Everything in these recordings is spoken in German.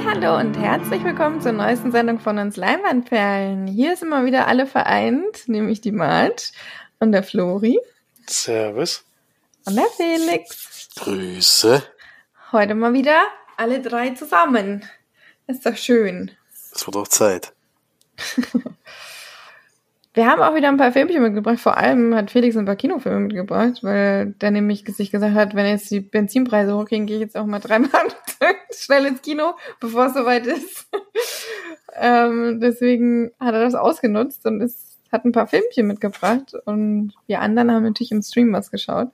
Hallo und herzlich willkommen zur neuesten Sendung von uns Leinwandperlen. Hier sind mal wieder alle vereint, nämlich die Mart und der Flori. Servus. Und der Felix. Grüße. Heute mal wieder alle drei zusammen. Ist doch schön. Es wird auch Zeit. Wir haben auch wieder ein paar Filmchen mitgebracht. Vor allem hat Felix ein paar Kinofilme mitgebracht, weil der nämlich sich gesagt hat, wenn jetzt die Benzinpreise hochgehen, gehe ich jetzt auch mal dreimal schnell ins Kino, bevor es soweit ist. ähm, deswegen hat er das ausgenutzt und ist, hat ein paar Filmchen mitgebracht. Und wir anderen haben natürlich im Stream was geschaut.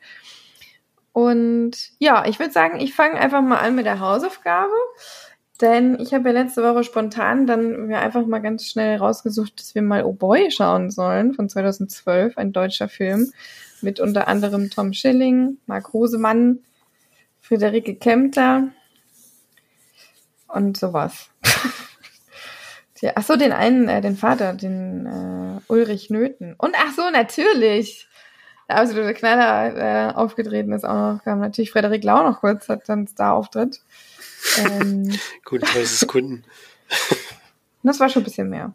Und ja, ich würde sagen, ich fange einfach mal an mit der Hausaufgabe. Denn ich habe ja letzte Woche spontan dann mir einfach mal ganz schnell rausgesucht, dass wir mal Oh Boy schauen sollen von 2012, ein deutscher Film mit unter anderem Tom Schilling, Marc Hosemann, Friederike Kempter und sowas. ach so, den einen, äh, den Vater, den äh, Ulrich Nöten. Und ach so, natürlich. Der absolute Knaller äh, aufgetreten ist auch noch, kam natürlich Frederik Lau noch kurz, hat dann Star-Auftritt. Ähm, Gut, 30 Sekunden. das war schon ein bisschen mehr.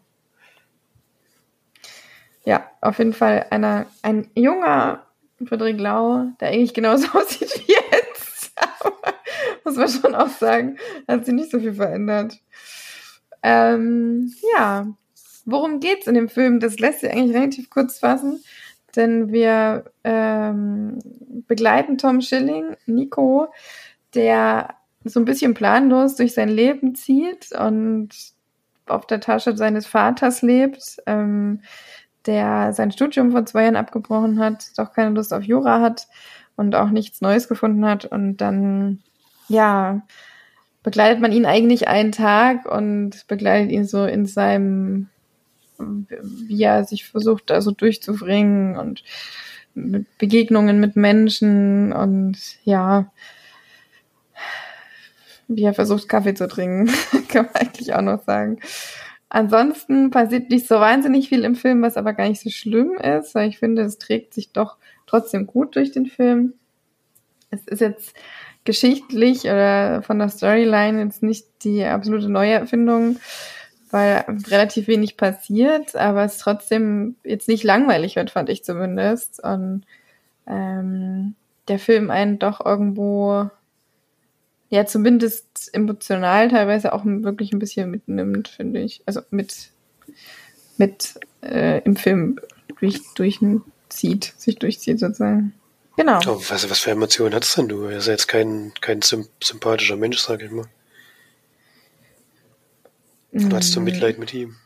Ja, auf jeden Fall einer, ein junger Friedrich Lau, der eigentlich genauso aussieht wie jetzt. Aber, muss man schon auch sagen, hat sich nicht so viel verändert. Ähm, ja, worum geht's in dem Film? Das lässt sich eigentlich relativ kurz fassen, denn wir ähm, begleiten Tom Schilling, Nico, der so ein bisschen planlos durch sein Leben zieht und auf der Tasche seines Vaters lebt, ähm, der sein Studium vor zwei Jahren abgebrochen hat, doch keine Lust auf Jura hat und auch nichts Neues gefunden hat. Und dann, ja, begleitet man ihn eigentlich einen Tag und begleitet ihn so in seinem, wie er sich versucht, also durchzubringen und mit Begegnungen mit Menschen und ja, wie er versucht, Kaffee zu trinken. Kann man eigentlich auch noch sagen. Ansonsten passiert nicht so wahnsinnig viel im Film, was aber gar nicht so schlimm ist, weil ich finde, es trägt sich doch trotzdem gut durch den Film. Es ist jetzt geschichtlich oder von der Storyline jetzt nicht die absolute Neuerfindung, weil relativ wenig passiert, aber es trotzdem jetzt nicht langweilig wird, fand ich zumindest. Und ähm, der Film einen doch irgendwo ja zumindest emotional teilweise auch wirklich ein bisschen mitnimmt, finde ich. Also mit, mit äh, im Film durch, durchzieht, sich durchzieht sozusagen. Genau. Oh, was, was für Emotionen hattest denn du? Er ist jetzt kein, kein sympathischer Mensch, sag ich mal. Oder hattest du mm. Mitleid mit ihm?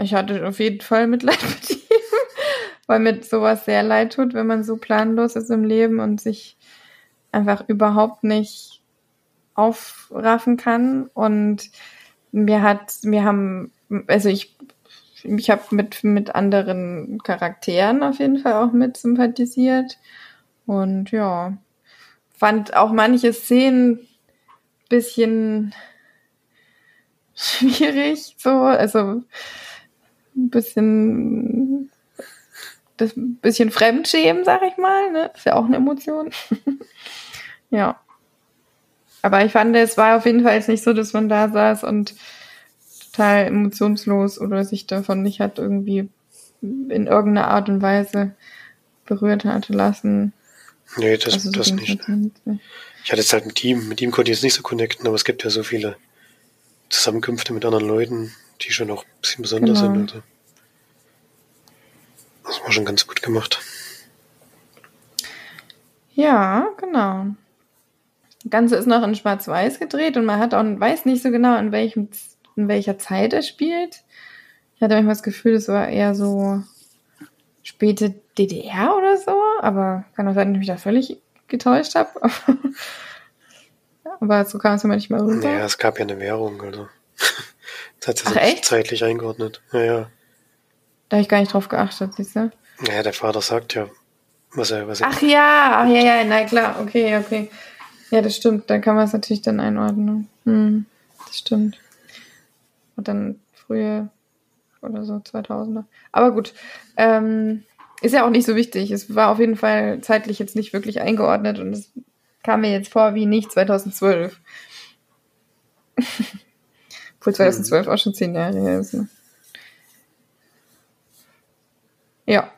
Ich hatte auf jeden Fall Mitleid mit ihm, weil mir sowas sehr leid tut, wenn man so planlos ist im Leben und sich einfach überhaupt nicht aufraffen kann. Und mir hat, mir haben, also ich, ich habe mit, mit anderen Charakteren auf jeden Fall auch mit sympathisiert. Und ja, fand auch manche Szenen bisschen schwierig, so, also ein bisschen das bisschen Fremdschämen, sag ich mal, ne? Ist ja auch eine Emotion. ja. Aber ich fand, es war auf jeden Fall jetzt nicht so, dass man da saß und total emotionslos oder sich davon nicht hat irgendwie in irgendeiner Art und Weise berührt hatte lassen. Nee, das, also so das nicht. Ich hatte es halt mit ihm, mit ihm konnte ich jetzt nicht so connecten, aber es gibt ja so viele Zusammenkünfte mit anderen Leuten, die schon auch ein bisschen besonders genau. sind. Also. Das war schon ganz gut gemacht. Ja, genau. Das Ganze ist noch in Schwarz-Weiß gedreht und man hat auch weiß nicht so genau, in welchem in welcher Zeit er spielt. Ich hatte manchmal das Gefühl, es war eher so späte DDR oder so, aber kann auch sein, dass ich mich da völlig getäuscht habe. aber so kam es immer nicht mal rüber. Naja, es gab ja eine Währung, also. Das hat sich zeitlich eingeordnet. Ja, ja. Da habe ich gar nicht drauf geachtet, siehst du? Naja, der Vater sagt ja, was er, was er. Ach ja, ach ja, ja, na klar, okay, okay. Ja, das stimmt. Dann kann man es natürlich dann einordnen. Hm, das stimmt. Und dann frühe oder so 2000er. Aber gut, ähm, ist ja auch nicht so wichtig. Es war auf jeden Fall zeitlich jetzt nicht wirklich eingeordnet und es kam mir jetzt vor wie nicht 2012. Obwohl 2012 mhm. auch schon zehn Jahre her ist. Ne? Ja.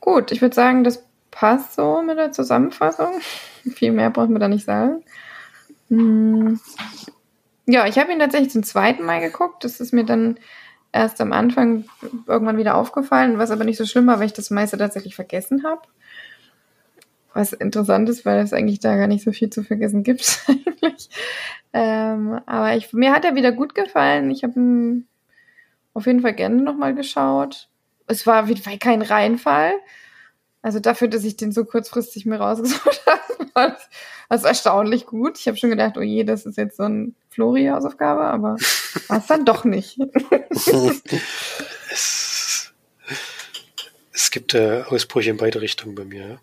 Gut, ich würde sagen, das passt so mit der Zusammenfassung. Viel mehr braucht man da nicht sagen. Hm. Ja, ich habe ihn tatsächlich zum zweiten Mal geguckt. Das ist mir dann erst am Anfang irgendwann wieder aufgefallen, was aber nicht so schlimm war, weil ich das meiste tatsächlich vergessen habe. Was interessant ist, weil es eigentlich da gar nicht so viel zu vergessen gibt. Ähm, aber ich, mir hat er wieder gut gefallen. Ich habe ihn auf jeden Fall gerne nochmal geschaut. Es war kein Reinfall. Also dafür, dass ich den so kurzfristig mir rausgesucht habe, war das erstaunlich gut. Ich habe schon gedacht, oh je, das ist jetzt so ein Flori-Hausaufgabe, aber war es dann doch nicht. es, es gibt äh, Ausbrüche in beide Richtungen bei mir.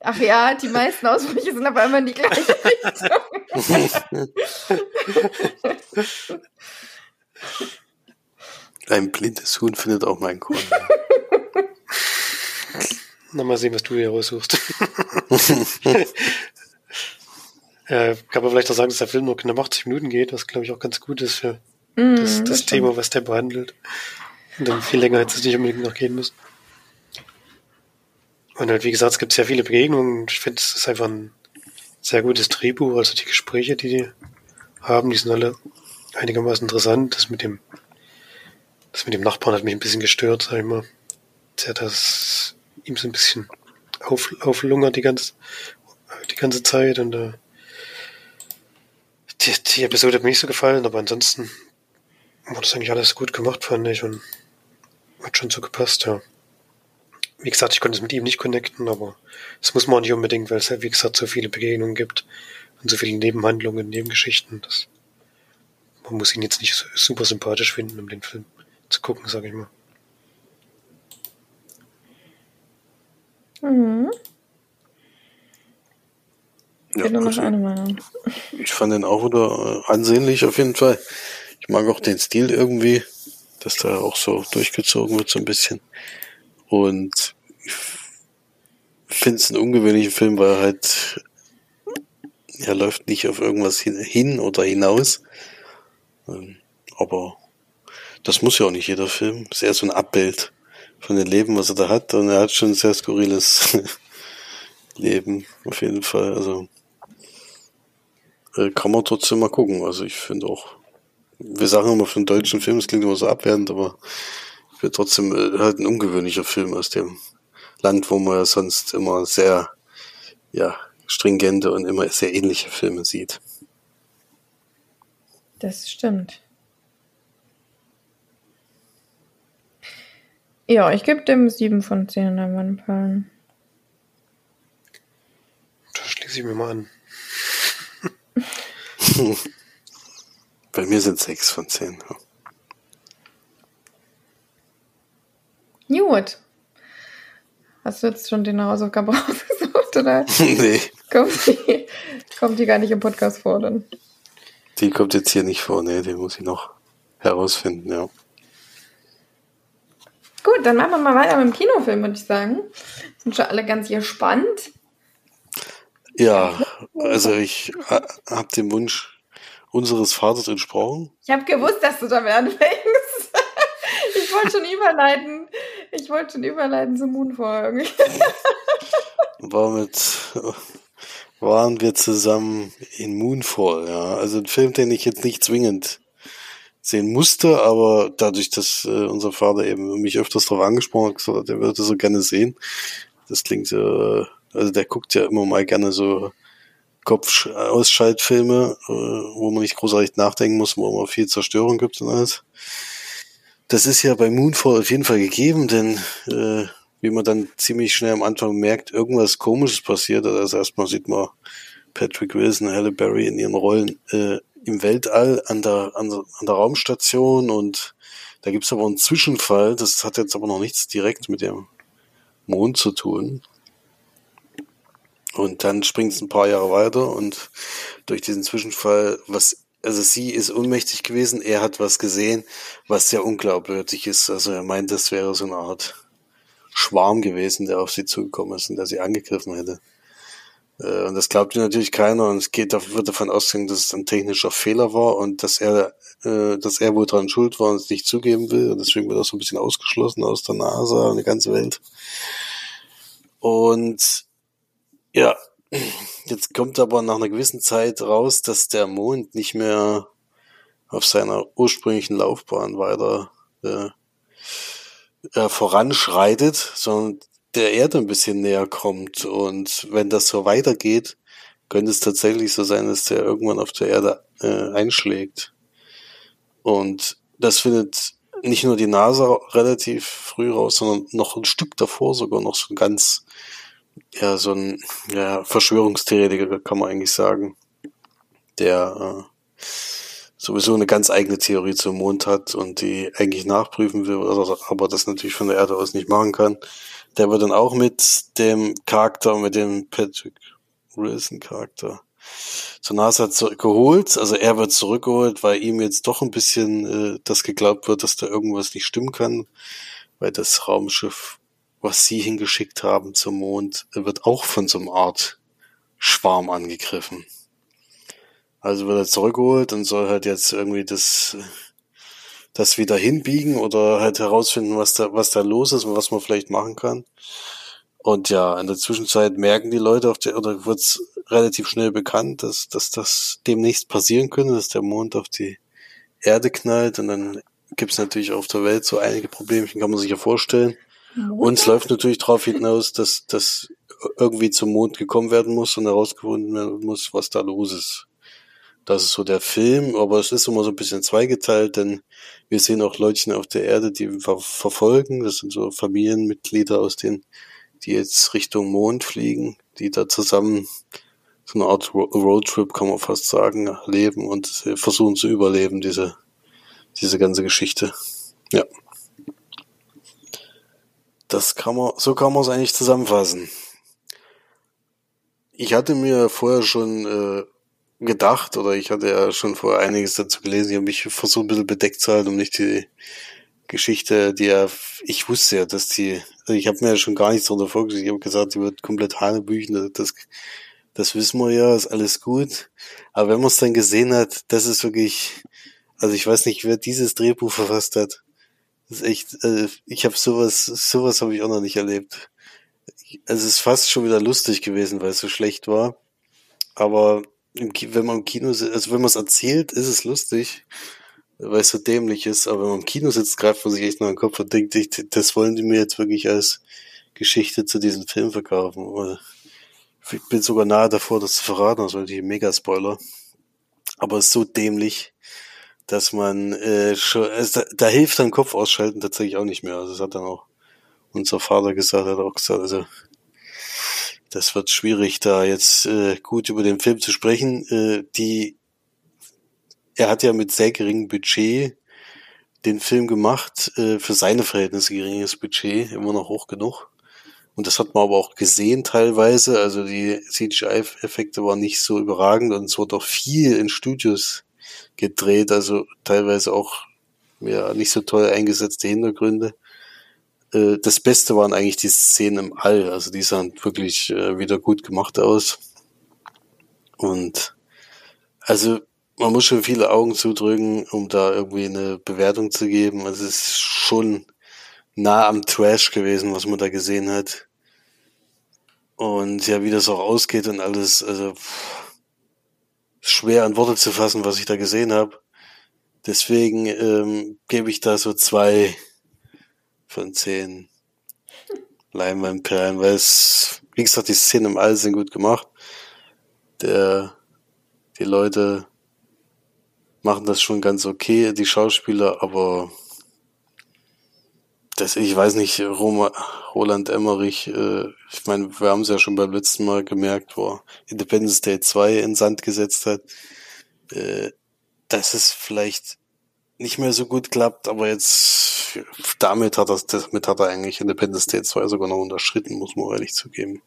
Ach ja, die meisten Ausbrüche sind aber immer in die gleiche Richtung. Ein blindes Huhn findet auch meinen Korn. Na, mal sehen, was du hier raussuchst. äh, kann man vielleicht auch sagen, dass der Film nur knapp 80 Minuten geht, was glaube ich auch ganz gut ist für mm, das, das, das Thema, was der behandelt. Und dann viel länger hätte es nicht unbedingt noch gehen müssen. Und halt, wie gesagt, es gibt sehr viele Begegnungen. Ich finde, es ist einfach ein sehr gutes Drehbuch. Also die Gespräche, die die haben, die sind alle einigermaßen interessant. Das mit dem, das mit dem Nachbarn hat mich ein bisschen gestört, sag ich mal. Der das ihm so ein bisschen auf, auflungert die ganze, die ganze Zeit und äh, die, die Episode hat mir nicht so gefallen, aber ansonsten war das eigentlich alles gut gemacht, fand ich und hat schon so gepasst, ja. Wie gesagt, ich konnte es mit ihm nicht connecten, aber das muss man auch nicht unbedingt, weil es ja, wie gesagt, so viele Begegnungen gibt und so viele Nebenhandlungen, Nebengeschichten. Das, man muss ihn jetzt nicht super sympathisch finden, um den Film zu gucken, sage ich mal. Mhm. Ja, nur noch eine Meinung. Ich fand den auch wieder äh, ansehnlich auf jeden Fall. Ich mag auch den Stil irgendwie, dass da auch so durchgezogen wird so ein bisschen. Und ich finde es ein ungewöhnlicher Film, weil er halt er läuft nicht auf irgendwas hin oder hinaus. Ähm, aber das muss ja auch nicht jeder Film. Es ist eher so ein Abbild von dem Leben, was er da hat. Und er hat schon ein sehr skurriles Leben, auf jeden Fall. Also äh, kann man trotzdem mal gucken. Also ich finde auch, wir sagen immer für einen deutschen Film, es klingt immer so abwertend, aber ich finde trotzdem äh, halt ein ungewöhnlicher Film aus dem Land, wo man ja sonst immer sehr, ja, stringente und immer sehr ähnliche Filme sieht. Das stimmt. Ja, ich gebe dem 7 von 10 Leinwandperlen. Da schließe ich mir mal an. Bei mir sind 6 von 10. Gut. Hast du jetzt schon die Hausaufgabe rausgesucht, oder? nee. Kommt die, kommt die gar nicht im Podcast vor, dann? Die kommt jetzt hier nicht vor, nee, die muss ich noch herausfinden, ja. Gut, dann machen wir mal weiter mit dem Kinofilm, würde ich sagen. Sind schon alle ganz gespannt. Ja, also ich habe den Wunsch unseres Vaters entsprochen. Ich habe gewusst, dass du damit anfängst. ich wollte schon überleiten. Ich wollte schon überleiten zum Moonfall irgendwie. War mit, waren wir zusammen in Moonfall, ja. Also ein Film, den ich jetzt nicht zwingend sehen musste, aber dadurch, dass äh, unser Vater eben mich öfters darauf angesprochen hat, gesagt hat, er würde so gerne sehen. Das klingt äh, also der guckt ja immer mal gerne so Kopfausschaltfilme, äh, wo man nicht großartig nachdenken muss, wo man viel Zerstörung gibt und alles. Das ist ja bei Moonfall auf jeden Fall gegeben, denn äh, wie man dann ziemlich schnell am Anfang merkt, irgendwas Komisches passiert. Also erstmal sieht man Patrick Wilson, Halle Berry in ihren Rollen äh, im Weltall an der, an an der Raumstation und da gibt's aber einen Zwischenfall, das hat jetzt aber noch nichts direkt mit dem Mond zu tun. Und dann springt es ein paar Jahre weiter und durch diesen Zwischenfall, was, also sie ist ohnmächtig gewesen, er hat was gesehen, was sehr unglaubwürdig ist. Also er meint, das wäre so eine Art Schwarm gewesen, der auf sie zugekommen ist und der sie angegriffen hätte. Äh, und das glaubt ihm natürlich keiner und es geht, wird davon ausgehen, dass es ein technischer Fehler war und dass er, äh, dass er wohl dran schuld war und es nicht zugeben will. Und deswegen wird er so ein bisschen ausgeschlossen aus der NASA und die ganze Welt. Und ja, jetzt kommt aber nach einer gewissen Zeit raus, dass der Mond nicht mehr auf seiner ursprünglichen Laufbahn weiter äh, äh, voranschreitet, sondern der Erde ein bisschen näher kommt. Und wenn das so weitergeht, könnte es tatsächlich so sein, dass der irgendwann auf der Erde äh, einschlägt. Und das findet nicht nur die NASA relativ früh raus, sondern noch ein Stück davor sogar noch so ein ganz, ja, so ein ja, Verschwörungstheoretiker, kann man eigentlich sagen, der äh, sowieso eine ganz eigene Theorie zum Mond hat und die eigentlich nachprüfen will, aber das natürlich von der Erde aus nicht machen kann. Der wird dann auch mit dem Charakter, mit dem Patrick Wilson Charakter zur NASA geholt. Also er wird zurückgeholt, weil ihm jetzt doch ein bisschen äh, das geglaubt wird, dass da irgendwas nicht stimmen kann, weil das Raumschiff, was sie hingeschickt haben zum Mond, wird auch von so einer Art Schwarm angegriffen. Also wird er zurückgeholt und soll halt jetzt irgendwie das das wieder hinbiegen oder halt herausfinden, was da, was da los ist und was man vielleicht machen kann. Und ja, in der Zwischenzeit merken die Leute auf der, oder wird's relativ schnell bekannt, dass, dass das demnächst passieren könnte, dass der Mond auf die Erde knallt und dann gibt's natürlich auf der Welt so einige Problemchen, kann man sich ja vorstellen. Und es läuft natürlich darauf hinaus, dass, dass irgendwie zum Mond gekommen werden muss und herausgefunden werden muss, was da los ist. Das ist so der Film, aber es ist immer so ein bisschen zweigeteilt, denn wir sehen auch Leutchen auf der Erde, die wir verfolgen. Das sind so Familienmitglieder aus den, die jetzt Richtung Mond fliegen, die da zusammen so eine Art Roadtrip, kann man fast sagen, leben und versuchen zu überleben, diese, diese ganze Geschichte. Ja. Das kann man, so kann man es eigentlich zusammenfassen. Ich hatte mir vorher schon äh, gedacht oder ich hatte ja schon vor einiges dazu gelesen. Ich habe mich versucht, ein bisschen bedeckt zu halten, um nicht die Geschichte, die ja, ich wusste ja, dass die, also ich habe mir ja schon gar nichts darunter vorgestellt. Ich habe gesagt, die wird komplett Hanebüchen. Das, das wissen wir ja, ist alles gut. Aber wenn man es dann gesehen hat, das ist wirklich, also ich weiß nicht, wer dieses Drehbuch verfasst hat. Das ist echt, also ich habe sowas, sowas habe ich auch noch nicht erlebt. Also es ist fast schon wieder lustig gewesen, weil es so schlecht war. Aber wenn man im Kino also wenn man es erzählt, ist es lustig, weil es so dämlich ist, aber wenn man im Kino sitzt, greift man sich echt noch den Kopf und denkt, das wollen die mir jetzt wirklich als Geschichte zu diesem Film verkaufen. Ich bin sogar nahe davor, das zu verraten, also die Mega-Spoiler. Aber es ist so dämlich, dass man äh, schon, also da, da hilft dann Kopf ausschalten tatsächlich auch nicht mehr. Also das hat dann auch unser Vater gesagt, hat auch gesagt, also das wird schwierig, da jetzt äh, gut über den Film zu sprechen. Äh, die, er hat ja mit sehr geringem Budget den Film gemacht, äh, für seine Verhältnisse geringes Budget, immer noch hoch genug. Und das hat man aber auch gesehen teilweise. Also die CGI-Effekte waren nicht so überragend und es wurde auch viel in Studios gedreht, also teilweise auch ja, nicht so toll eingesetzte Hintergründe. Äh, das Beste waren eigentlich die Szenen im All. Also die sahen wirklich äh, wieder gut gemacht aus. Und also man muss schon viele Augen zudrücken, um da irgendwie eine Bewertung zu geben. Also es ist schon nah am Trash gewesen, was man da gesehen hat. Und ja, wie das auch ausgeht und alles, also pff, schwer an Worte zu fassen, was ich da gesehen habe. Deswegen ähm, gebe ich da so zwei von zehn Leinwandperlen, weil es, wie gesagt, die Szenen im All sind gut gemacht. Der, die Leute machen das schon ganz okay, die Schauspieler, aber das, ich weiß nicht, Roma, Roland Emmerich, äh, ich meine, wir haben es ja schon beim letzten Mal gemerkt, wo Independence Day 2 in Sand gesetzt hat, äh, dass es vielleicht nicht mehr so gut klappt, aber jetzt damit hat er, damit hat er eigentlich Independence Day 2 sogar noch unterschritten, muss man ehrlich zugeben.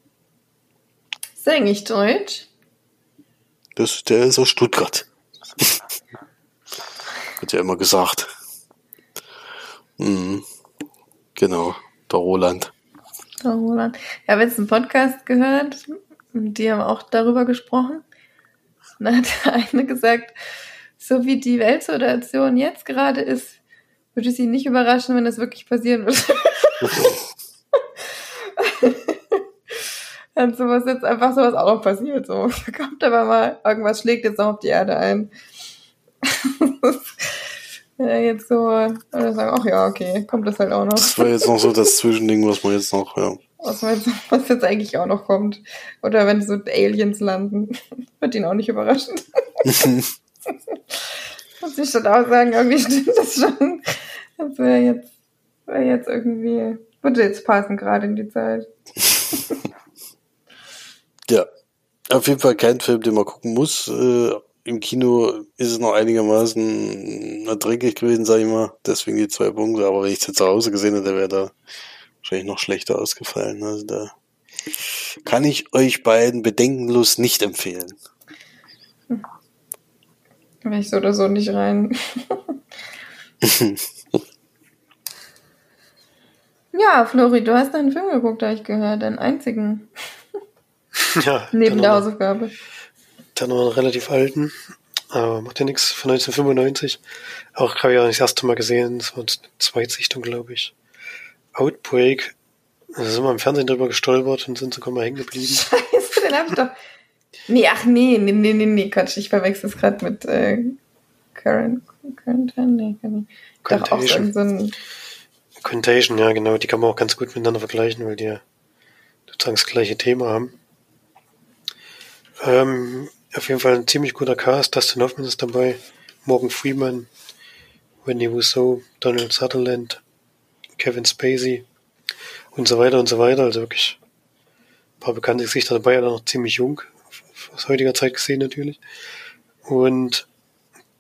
Ist er eigentlich deutsch? Das, der ist aus Stuttgart. Wird ja immer gesagt. Mhm. Genau, der Roland. Der Roland. Ich habe jetzt einen Podcast gehört die haben auch darüber gesprochen. Und dann hat der eine gesagt, so wie die Weltsituation jetzt gerade ist, würde sie nicht überraschen, wenn das wirklich passieren würde. Dann sowas jetzt einfach sowas auch noch passiert. So kommt aber mal, irgendwas schlägt jetzt noch auf die Erde ein. ja, jetzt so, oder sagen, ach ja, okay, kommt das halt auch noch. Das war jetzt noch so das Zwischending, was man jetzt noch, ja. Was, jetzt, was jetzt eigentlich auch noch kommt. Oder wenn so Aliens landen, wird ihn auch nicht überraschen. Muss ich schon auch sagen, irgendwie stimmt das schon. Das wäre jetzt, wäre jetzt irgendwie, würde jetzt passen gerade in die Zeit. ja, auf jeden Fall kein Film, den man gucken muss. Äh, Im Kino ist es noch einigermaßen erträglich gewesen, sag ich mal. Deswegen die zwei Punkte. Aber wenn ich es jetzt zu Hause gesehen hätte, wäre da wahrscheinlich noch schlechter ausgefallen. Also da kann ich euch beiden bedenkenlos nicht empfehlen. Wäre ich so oder so nicht rein. ja, Flori, du hast einen Film geguckt, habe ich gehört, einen einzigen. Ja. Neben der Hausaufgabe. Dann noch einen relativ alten, aber macht ja nichts, von 1995. Auch habe ich auch nicht das erste Mal gesehen, das war eine Zweitsichtung, glaube ich. Outbreak, da sind wir im Fernsehen drüber gestolpert und sind sogar mal hängen geblieben. Scheiße, den hab ich doch. Nee, ach nee, nee, nee, nee, nee, Quatsch, ich verwechsel es gerade mit äh, Current, Quarantine, nee, kann ich. Doch auch so ein Contagion, ja genau, die kann man auch ganz gut miteinander vergleichen, weil die ja sozusagen das gleiche Thema haben. Ähm, auf jeden Fall ein ziemlich guter Cast. Dustin Hoffman ist dabei, Morgan Freeman, Wendy Rousseau, Donald Sutherland, Kevin Spacey und so weiter und so weiter. Also wirklich ein paar bekannte Gesichter dabei, aber noch ziemlich jung, aus heutiger Zeit gesehen natürlich. Und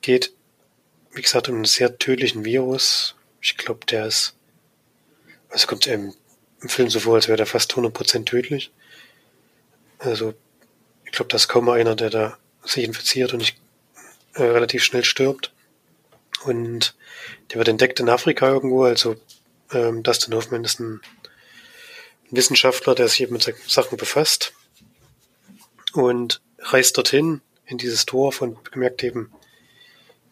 geht, wie gesagt, um einen sehr tödlichen Virus. Ich glaube, der ist, also kommt im, im Film so vor, als wäre der fast 100% tödlich. Also ich glaube, da ist kaum einer, der da sich infiziert und nicht äh, relativ schnell stirbt. Und der wird entdeckt in Afrika irgendwo. Also ähm, Dustin Hoffman ist ein Wissenschaftler, der sich eben mit Sachen befasst und reist dorthin in dieses Dorf und bemerkt eben,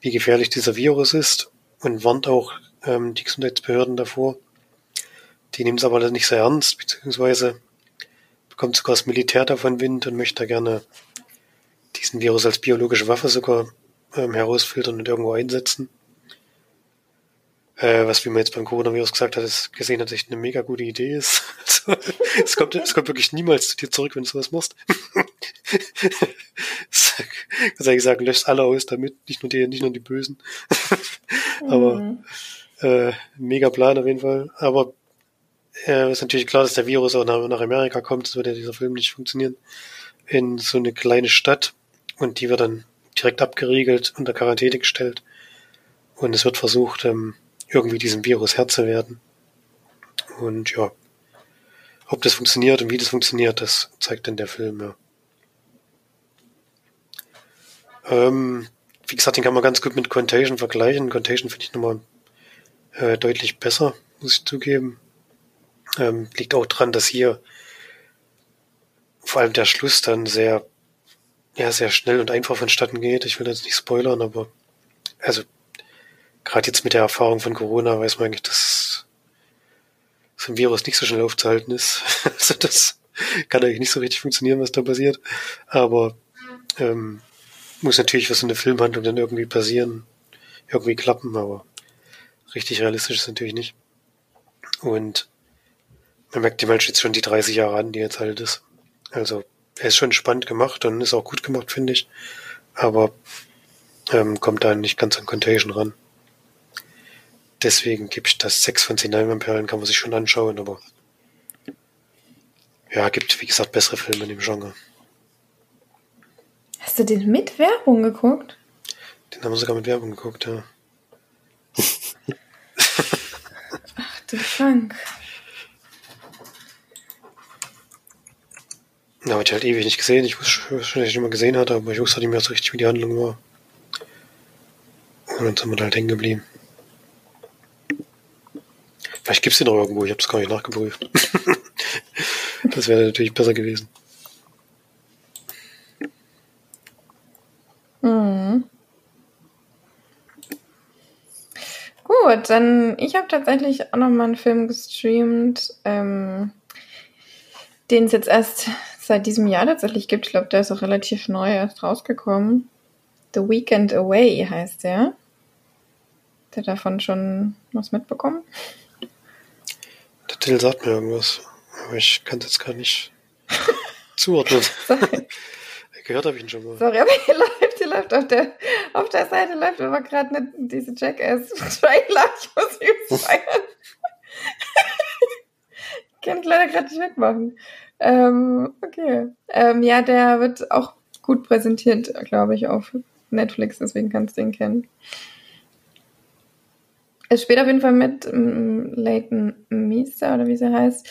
wie gefährlich dieser Virus ist und warnt auch ähm, die Gesundheitsbehörden davor. Die nehmen es aber nicht sehr ernst, beziehungsweise bekommt sogar das Militär davon Wind und möchte gerne diesen Virus als biologische Waffe sogar ähm, herausfiltern und irgendwo einsetzen. Äh, was, wie man jetzt beim Coronavirus gesagt hat, ist gesehen hat, echt eine mega gute Idee ist. Also, es, kommt, es kommt wirklich niemals zu dir zurück, wenn du sowas machst. Kannst eigentlich sagen, löscht alle aus damit, nicht nur die, nicht nur die Bösen. Aber mhm. äh, mega Plan auf jeden Fall. Aber äh, ist natürlich klar, dass der Virus auch nach, nach Amerika kommt, das würde ja dieser Film nicht funktionieren. In so eine kleine Stadt und die wird dann direkt abgeriegelt, unter Quarantäne gestellt. Und es wird versucht, ähm, irgendwie diesem Virus Herr zu werden. Und ja, ob das funktioniert und wie das funktioniert, das zeigt dann der Film, ja. Ähm, wie gesagt, den kann man ganz gut mit Contagion vergleichen. Contagion finde ich nochmal äh, deutlich besser, muss ich zugeben. Ähm, liegt auch dran, dass hier vor allem der Schluss dann sehr, ja, sehr schnell und einfach vonstatten geht. Ich will jetzt nicht spoilern, aber also gerade jetzt mit der Erfahrung von Corona weiß man eigentlich, dass so ein Virus nicht so schnell aufzuhalten ist. also das kann eigentlich nicht so richtig funktionieren, was da passiert. Aber ähm, muss natürlich für so eine Filmhandlung dann irgendwie passieren, irgendwie klappen, aber richtig realistisch ist natürlich nicht. Und man merkt die Mensch jetzt schon die 30 Jahre an, die jetzt alt ist. Also er ist schon spannend gemacht und ist auch gut gemacht, finde ich. Aber ähm, kommt da nicht ganz an Contagion ran. Deswegen gebe ich das 6 von 10 Leinwandperlen, kann man sich schon anschauen, aber ja, gibt, wie gesagt, bessere Filme in dem Genre. Hast du den mit Werbung geguckt? Den haben wir sogar mit Werbung geguckt, ja. Ach du Frank. Na, habe ich halt ewig nicht gesehen. Ich wusste schon, dass ich ihn mal gesehen hatte, aber ich wusste nicht mehr so richtig, wie die Handlung war. Und dann sind wir da halt hängen geblieben. Vielleicht es die noch irgendwo, ich habe es gar nicht nachgeprüft. das wäre natürlich besser gewesen. Mhm. Gut, dann ich habe tatsächlich auch nochmal einen Film gestreamt, ähm, den es jetzt erst seit diesem Jahr tatsächlich gibt. Ich glaube, der ist auch relativ neu erst rausgekommen. The Weekend Away heißt der. Hat er davon schon was mitbekommen? Der Titel sagt mir irgendwas, aber ich kann es jetzt gar nicht zuordnen. Gehört habe ich ihn schon mal. Sorry, aber hier läuft, hier läuft auf der, auf der Seite läuft aber gerade ne, diese Jackass-Trailer. Ich muss ihn feiern. ich kann ich leider gerade nicht wegmachen. Ähm, okay. Ähm, ja, der wird auch gut präsentiert, glaube ich, auf Netflix, deswegen kannst du ihn kennen. Es spielt auf jeden Fall mit um, Leighton Meester oder wie sie heißt.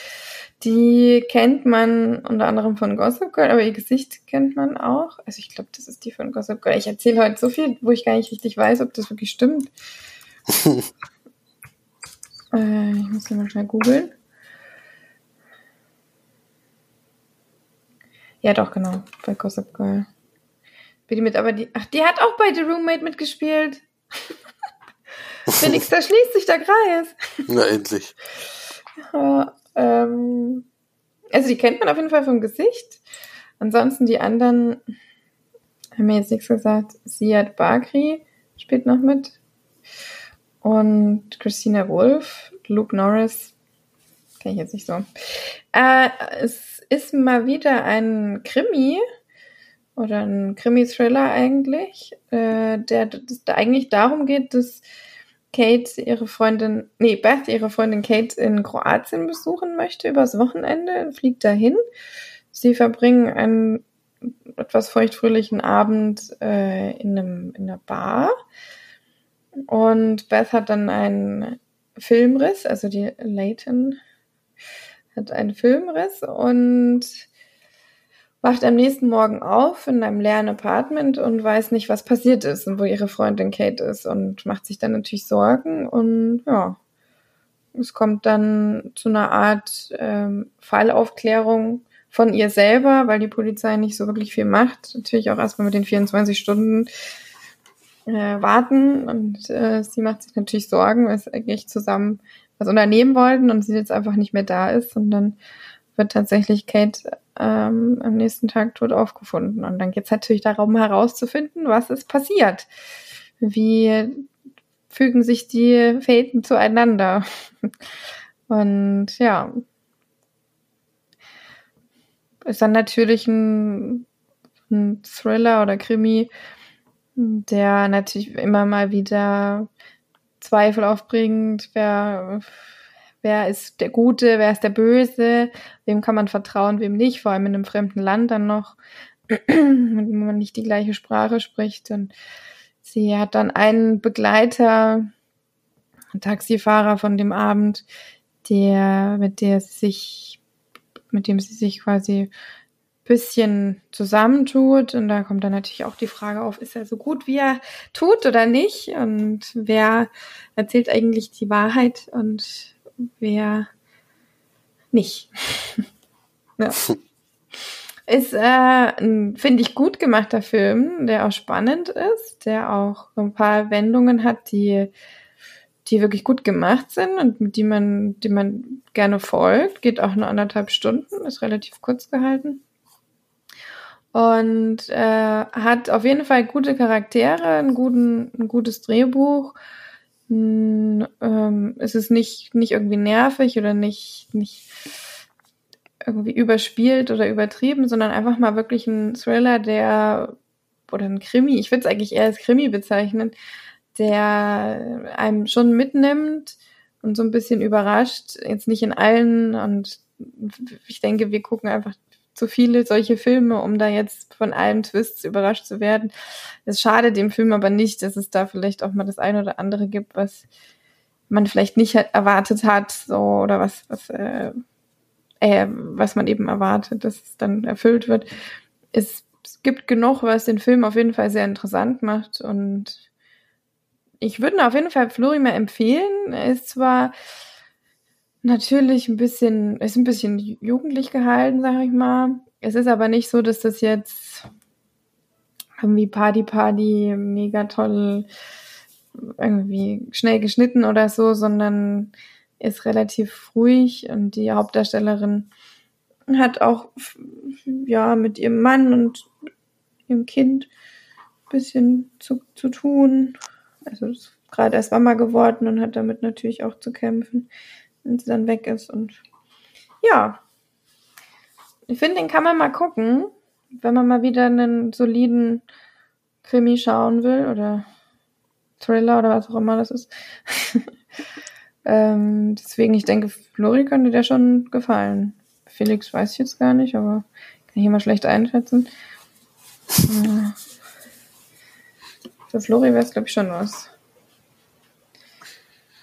Die kennt man unter anderem von Gossip Girl, aber ihr Gesicht kennt man auch. Also ich glaube, das ist die von Gossip Girl. Ich erzähle heute so viel, wo ich gar nicht richtig weiß, ob das wirklich stimmt. äh, ich muss mal schnell googeln. Ja, doch, genau, bei Gossip Girl. Wie die mit, aber die, ach, die hat auch bei The Roommate mitgespielt. Da schließt sich der Kreis. Na, endlich. Ja, ähm, also die kennt man auf jeden Fall vom Gesicht. Ansonsten die anderen haben mir jetzt nichts gesagt. Siad Bakri spielt noch mit. Und Christina Wolf, Luke Norris, kenne ich jetzt nicht so. Äh, es ist mal wieder ein Krimi oder ein Krimi-Thriller eigentlich, äh, der, der eigentlich darum geht, dass Kate ihre Freundin, nee, Beth ihre Freundin Kate in Kroatien besuchen möchte übers Wochenende, fliegt dahin. Sie verbringen einen etwas feuchtfröhlichen Abend äh, in, einem, in einer Bar. Und Beth hat dann einen Filmriss, also die Leighton hat einen Filmriss und wacht am nächsten Morgen auf in einem leeren Apartment und weiß nicht, was passiert ist und wo ihre Freundin Kate ist und macht sich dann natürlich Sorgen und ja, es kommt dann zu einer Art ähm, Fallaufklärung von ihr selber, weil die Polizei nicht so wirklich viel macht. Natürlich auch erstmal mit den 24 Stunden äh, warten und äh, sie macht sich natürlich Sorgen, weil sie eigentlich zusammen was unternehmen wollten und sie jetzt einfach nicht mehr da ist und dann wird tatsächlich Kate ähm, am nächsten Tag tot aufgefunden. Und dann geht es natürlich darum herauszufinden, was ist passiert. Wie fügen sich die Fäden zueinander? Und ja, ist dann natürlich ein, ein Thriller oder Krimi, der natürlich immer mal wieder Zweifel aufbringt, wer wer ist der Gute, wer ist der Böse, wem kann man vertrauen, wem nicht, vor allem in einem fremden Land dann noch, wenn man nicht die gleiche Sprache spricht. Und sie hat dann einen Begleiter, einen Taxifahrer von dem Abend, der, mit der sich, mit dem sie sich quasi bisschen zusammentut. Und da kommt dann natürlich auch die Frage auf, ist er so gut, wie er tut oder nicht? Und wer erzählt eigentlich die Wahrheit? Und wer nicht. ja. Ist, äh, finde ich, gut gemachter Film, der auch spannend ist, der auch ein paar Wendungen hat, die, die wirklich gut gemacht sind und mit die man, die man gerne folgt. Geht auch nur anderthalb Stunden, ist relativ kurz gehalten. Und äh, hat auf jeden Fall gute Charaktere, einen guten, ein gutes Drehbuch ähm, es ist nicht, nicht irgendwie nervig oder nicht, nicht irgendwie überspielt oder übertrieben, sondern einfach mal wirklich ein Thriller, der oder ein Krimi, ich würde es eigentlich eher als Krimi bezeichnen, der einem schon mitnimmt und so ein bisschen überrascht, jetzt nicht in allen und ich denke, wir gucken einfach zu viele solche Filme, um da jetzt von allen Twists überrascht zu werden. Es schadet dem Film aber nicht, dass es da vielleicht auch mal das eine oder andere gibt, was man vielleicht nicht erwartet hat, so oder was, was, äh, äh, was man eben erwartet, dass es dann erfüllt wird. Es, gibt genug, was den Film auf jeden Fall sehr interessant macht und ich würde auf jeden Fall Flori mal empfehlen. Er ist zwar natürlich ein bisschen, ist ein bisschen jugendlich gehalten, sag ich mal. Es ist aber nicht so, dass das jetzt irgendwie Party Party mega toll irgendwie schnell geschnitten oder so, sondern ist relativ ruhig und die Hauptdarstellerin hat auch ja mit ihrem Mann und ihrem Kind ein bisschen zu, zu tun. Also ist gerade erst Mama geworden und hat damit natürlich auch zu kämpfen, wenn sie dann weg ist. Und ja, ich finde, den kann man mal gucken, wenn man mal wieder einen soliden Krimi schauen will oder Thriller oder was auch immer das ist. ähm, deswegen, ich denke, Flori könnte der schon gefallen. Felix weiß ich jetzt gar nicht, aber kann ich immer schlecht einschätzen. Für Flori wäre es, glaube ich, schon was.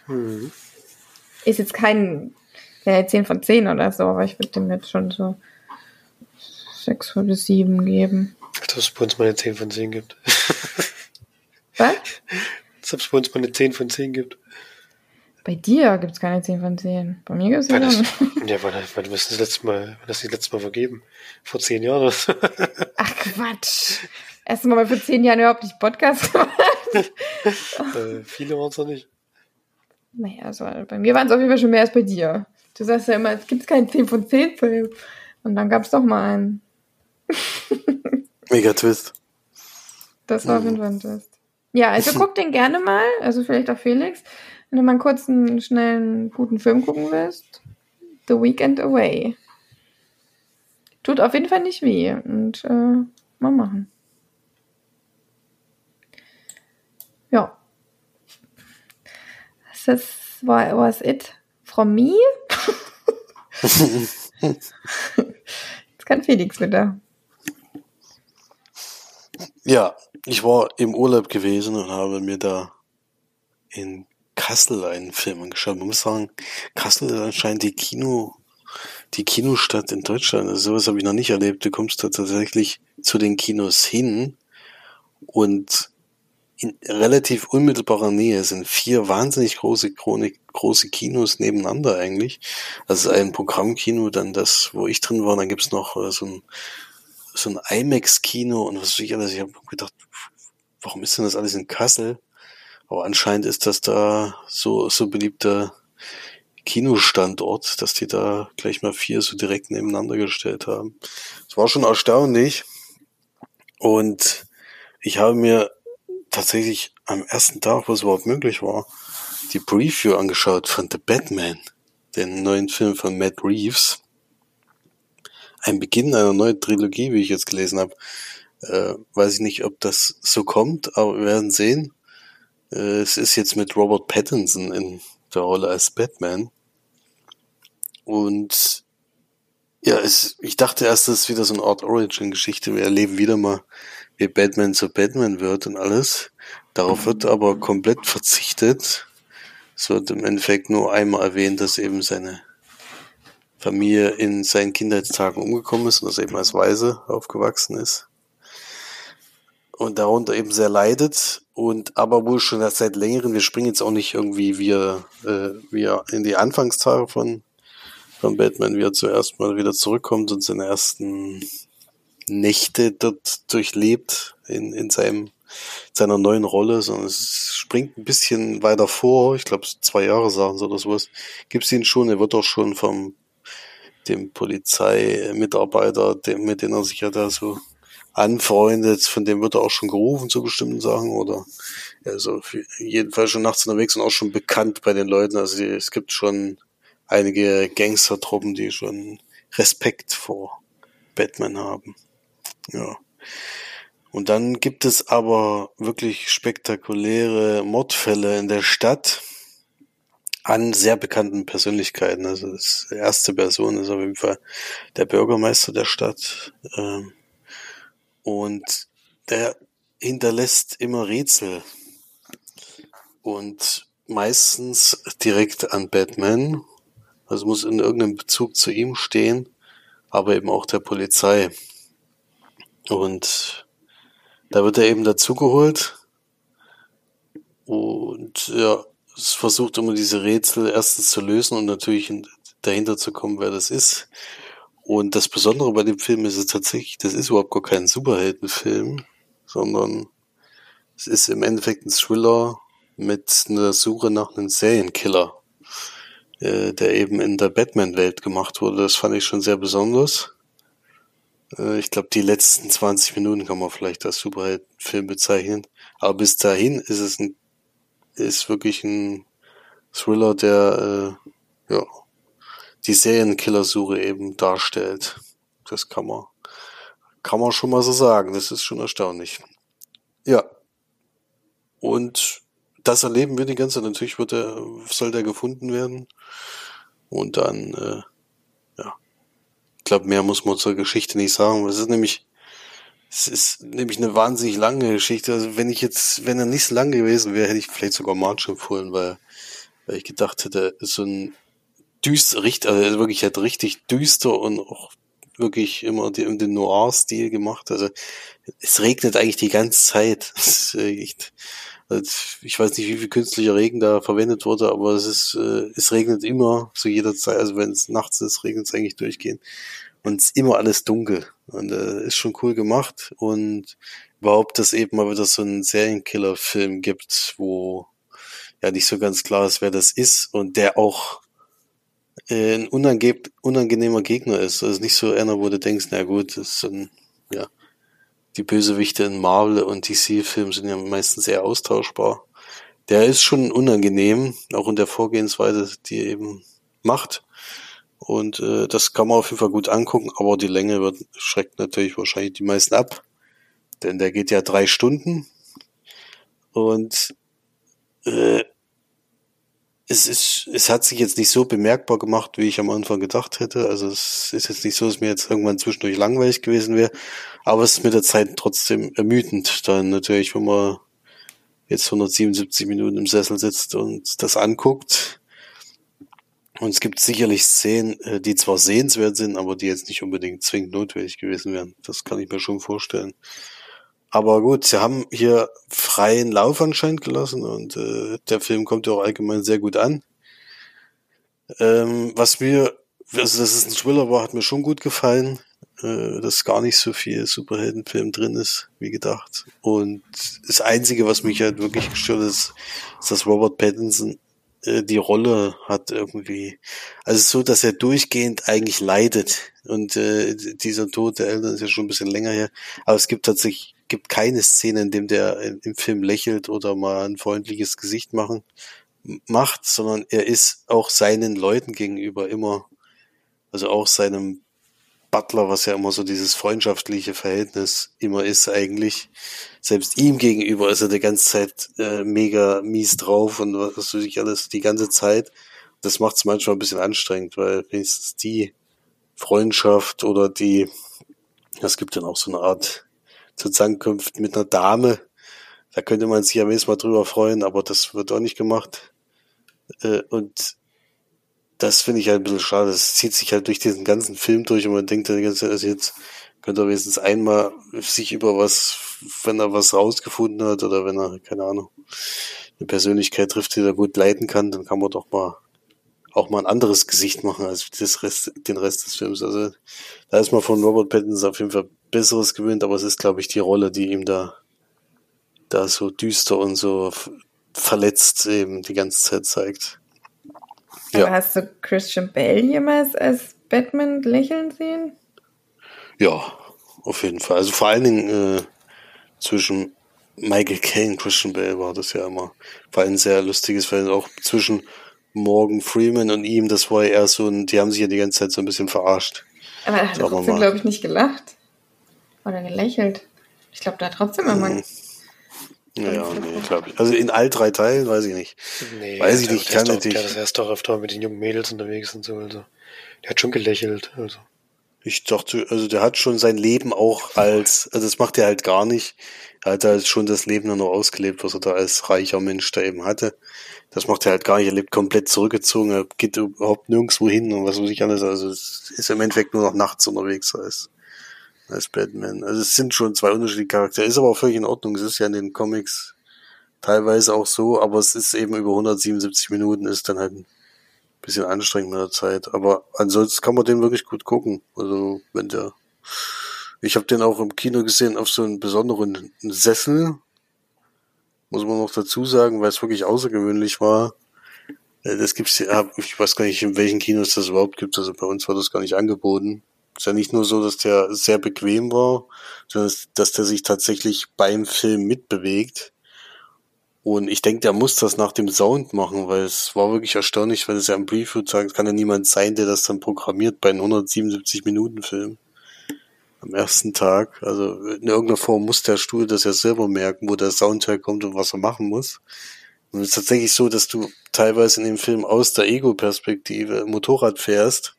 Hm. Ist jetzt kein ja, 10 von 10 oder so, aber ich würde dem jetzt schon so 6 oder 7 geben. Als ob es bei uns mal eine 10 von 10 gibt. Was? Als ob es bei uns mal eine 10 von 10 gibt. Bei dir gibt es keine 10 von 10. Bei mir gibt es ja das, Ja, weil, du hast das letzte Mal, das letzte Mal vergeben. Vor 10 Jahren. oder so. Ach Quatsch. Erstmal mal vor 10 Jahren überhaupt nicht Podcast gemacht. äh, viele waren es noch nicht. Naja, also bei mir waren es auf jeden Fall schon mehr als bei dir. Du sagst ja immer, es gibt keinen 10 von 10 Film. Und dann gab es doch mal einen. Mega Twist. Das war auf jeden Fall ein Twist. Ja, also guck den gerne mal, also vielleicht auch Felix, wenn du mal einen kurzen, schnellen, guten Film gucken willst. The Weekend Away. Tut auf jeden Fall nicht weh und äh, mal machen. Ja. Das was it from me. Jetzt kann Felix wieder. Ja, ich war im Urlaub gewesen und habe mir da in Kassel einen Film angeschaut. Man muss sagen, Kassel ist anscheinend die Kino, die Kinostadt in Deutschland. Also sowas habe ich noch nicht erlebt. Du kommst da tatsächlich zu den Kinos hin und in relativ unmittelbarer Nähe sind vier wahnsinnig große, große Kinos nebeneinander eigentlich. Also ein Programmkino, dann das, wo ich drin war, dann gibt's noch äh, so ein so ein IMAX-Kino und was weiß ich alles. Ich habe gedacht, warum ist denn das alles in Kassel? Aber anscheinend ist das da so, so beliebter Kinostandort, dass die da gleich mal vier so direkt nebeneinander gestellt haben. Es war schon erstaunlich. Und ich habe mir tatsächlich am ersten Tag, wo es überhaupt möglich war, die Preview angeschaut von The Batman, den neuen Film von Matt Reeves ein Beginn einer neuen Trilogie, wie ich jetzt gelesen habe. Äh, weiß ich nicht, ob das so kommt, aber wir werden sehen. Äh, es ist jetzt mit Robert Pattinson in der Rolle als Batman. Und ja, es, ich dachte erst, das ist wieder so eine Art Origin-Geschichte. Wir erleben wieder mal, wie Batman zu Batman wird und alles. Darauf wird aber komplett verzichtet. Es wird im Endeffekt nur einmal erwähnt, dass eben seine Familie in seinen Kindheitstagen umgekommen ist und dass er eben als Weise aufgewachsen ist. Und darunter eben sehr leidet und aber wohl schon seit längerem, wir springen jetzt auch nicht irgendwie wie er, äh, wie er in die Anfangstage von, von Batman, wie er zuerst mal wieder zurückkommt und seine ersten Nächte dort durchlebt in, in seinem seiner neuen Rolle, sondern es springt ein bisschen weiter vor. Ich glaube, zwei Jahre sagen sie oder sowas. Gibt es ihn schon. Er wird auch schon vom dem Polizeimitarbeiter, dem, mit dem er sich ja da so anfreundet, von dem wird er auch schon gerufen zu bestimmten Sachen oder also jedenfalls schon nachts unterwegs und auch schon bekannt bei den Leuten. Also es gibt schon einige Gangstertruppen, die schon Respekt vor Batman haben. Ja. Und dann gibt es aber wirklich spektakuläre Mordfälle in der Stadt an sehr bekannten Persönlichkeiten. Also das erste Person ist auf jeden Fall der Bürgermeister der Stadt. Ähm, und der hinterlässt immer Rätsel. Und meistens direkt an Batman. Also muss in irgendeinem Bezug zu ihm stehen, aber eben auch der Polizei. Und da wird er eben dazugeholt. Und ja, es versucht immer diese Rätsel erstens zu lösen und natürlich dahinter zu kommen, wer das ist. Und das Besondere bei dem Film ist es tatsächlich, das ist überhaupt gar kein Superheldenfilm, sondern es ist im Endeffekt ein Thriller mit einer Suche nach einem Serienkiller, äh, der eben in der Batman-Welt gemacht wurde. Das fand ich schon sehr besonders. Äh, ich glaube, die letzten 20 Minuten kann man vielleicht als Superheldenfilm bezeichnen. Aber bis dahin ist es ein, ist wirklich ein Thriller, der äh, ja, die Serienkillersuche eben darstellt. Das kann man, kann man schon mal so sagen. Das ist schon erstaunlich. Ja. Und das erleben wir die ganze Zeit. Natürlich wird er, soll der gefunden werden. Und dann, äh, glaube, mehr muss man zur Geschichte nicht sagen. Es ist nämlich, es ist nämlich eine wahnsinnig lange Geschichte. Also wenn ich jetzt, wenn er nicht so lang gewesen wäre, hätte ich vielleicht sogar March empfohlen, weil, weil ich gedacht hätte, so ein düster, also wirklich halt richtig düster und auch wirklich immer die, den Noir-Stil gemacht. Also es regnet eigentlich die ganze Zeit. Das ist echt, ich weiß nicht, wie viel künstlicher Regen da verwendet wurde, aber es ist, äh, es regnet immer zu jeder Zeit. Also wenn es nachts ist, regnet es eigentlich durchgehend. Und es ist immer alles dunkel. Und äh, ist schon cool gemacht. Und überhaupt, dass eben mal wieder so einen Serienkiller-Film gibt, wo ja nicht so ganz klar ist, wer das ist und der auch äh, ein unangenehmer Gegner ist. Also nicht so einer, wo du denkst, na gut, das ist ein, ja, die Bösewichte in Marvel und DC-Filmen sind ja meistens sehr austauschbar. Der ist schon unangenehm, auch in der Vorgehensweise, die er eben macht. Und äh, das kann man auf jeden Fall gut angucken, aber die Länge wird, schreckt natürlich wahrscheinlich die meisten ab. Denn der geht ja drei Stunden. Und äh, es ist, es hat sich jetzt nicht so bemerkbar gemacht, wie ich am Anfang gedacht hätte. Also es ist jetzt nicht so, dass mir jetzt irgendwann zwischendurch langweilig gewesen wäre. Aber es ist mit der Zeit trotzdem ermüdend. Dann natürlich, wenn man jetzt 177 Minuten im Sessel sitzt und das anguckt. Und es gibt sicherlich Szenen, äh, die zwar sehenswert sind, aber die jetzt nicht unbedingt zwingend notwendig gewesen wären. Das kann ich mir schon vorstellen. Aber gut, sie haben hier freien Lauf anscheinend gelassen und äh, der Film kommt ja auch allgemein sehr gut an. Ähm, was mir, also dass es ein Thriller war, hat mir schon gut gefallen, äh, dass gar nicht so viel Superheldenfilm drin ist, wie gedacht. Und das Einzige, was mich halt wirklich gestört ist, ist, dass Robert Pattinson äh, die Rolle hat irgendwie, also so, dass er durchgehend eigentlich leidet. Und äh, dieser Tod der Eltern ist ja schon ein bisschen länger her. Aber es gibt tatsächlich gibt keine Szene, in dem der im Film lächelt oder mal ein freundliches Gesicht machen macht, sondern er ist auch seinen Leuten gegenüber immer, also auch seinem Butler, was ja immer so dieses freundschaftliche Verhältnis immer ist eigentlich. Selbst ihm gegenüber ist er die ganze Zeit äh, mega mies drauf und was weiß ich alles die ganze Zeit. Das macht es manchmal ein bisschen anstrengend, weil wenigstens die Freundschaft oder die, es gibt dann auch so eine Art Zusammenkunft mit einer Dame. Da könnte man sich am nächsten Mal drüber freuen, aber das wird auch nicht gemacht. Äh, und das finde ich halt ein bisschen schade. Das zieht sich halt durch diesen ganzen Film durch und man denkt dann Zeit, also jetzt könnte er wenigstens einmal sich über was, wenn er was rausgefunden hat oder wenn er, keine Ahnung, eine Persönlichkeit trifft, die er gut leiten kann, dann kann man doch mal auch mal ein anderes Gesicht machen als das Rest, den Rest des Films. Also da ist man von Robert Pattinson auf jeden Fall Besseres gewöhnt, aber es ist, glaube ich, die Rolle, die ihm da, da so düster und so verletzt eben die ganze Zeit zeigt. Ja. Aber hast du Christian Bale jemals als Batman lächeln sehen? Ja, auf jeden Fall. Also vor allen Dingen äh, zwischen Michael Caine und Christian Bale war das ja immer war ein sehr lustiges Verhältnis. Auch zwischen Morgan Freeman und ihm, das war ja eher so ein, die haben sich ja die ganze Zeit so ein bisschen verarscht. Aber er hat trotzdem, glaube ich, nicht gelacht. Oder gelächelt. Ich glaube, da hat trotzdem immer. Mhm. Naja, nee, glaube ich. Also in all drei Teilen weiß ich nicht. Nee, weiß ich nicht, kann doch, natürlich. Der ist doch öfter mit den jungen Mädels unterwegs und so, also. Der hat schon gelächelt, also. Ich dachte, also der hat schon sein Leben auch als, also das macht er halt gar nicht. Er hat halt schon das Leben dann noch ausgelebt, was er da als reicher Mensch da eben hatte. Das macht er halt gar nicht. Er lebt komplett zurückgezogen, er geht überhaupt nirgendwo hin und was weiß ich alles. Also es ist im Endeffekt nur noch nachts unterwegs als als Batman. Also es sind schon zwei unterschiedliche Charaktere. Ist aber auch völlig in Ordnung. Es ist ja in den Comics teilweise auch so, aber es ist eben über 177 Minuten, ist dann halt ein bisschen anstrengend mit der Zeit. Aber ansonsten kann man den wirklich gut gucken. Also wenn der, ich habe den auch im Kino gesehen auf so einem besonderen Sessel. muss man noch dazu sagen, weil es wirklich außergewöhnlich war. Äh, das gibt's ja, ich weiß gar nicht, in welchen Kinos das überhaupt gibt. Also bei uns war das gar nicht angeboten. Ist ja nicht nur so, dass der sehr bequem war, sondern dass der sich tatsächlich beim Film mitbewegt. Und ich denke, der muss das nach dem Sound machen, weil es war wirklich erstaunlich, wenn es ja im Preview sagt, kann ja niemand sein, der das dann programmiert bei einem 177 Minuten Film. Am ersten Tag. Also in irgendeiner Form muss der Stuhl das ja selber merken, wo der Sound herkommt und was er machen muss. Und es ist tatsächlich so, dass du teilweise in dem Film aus der Ego-Perspektive Motorrad fährst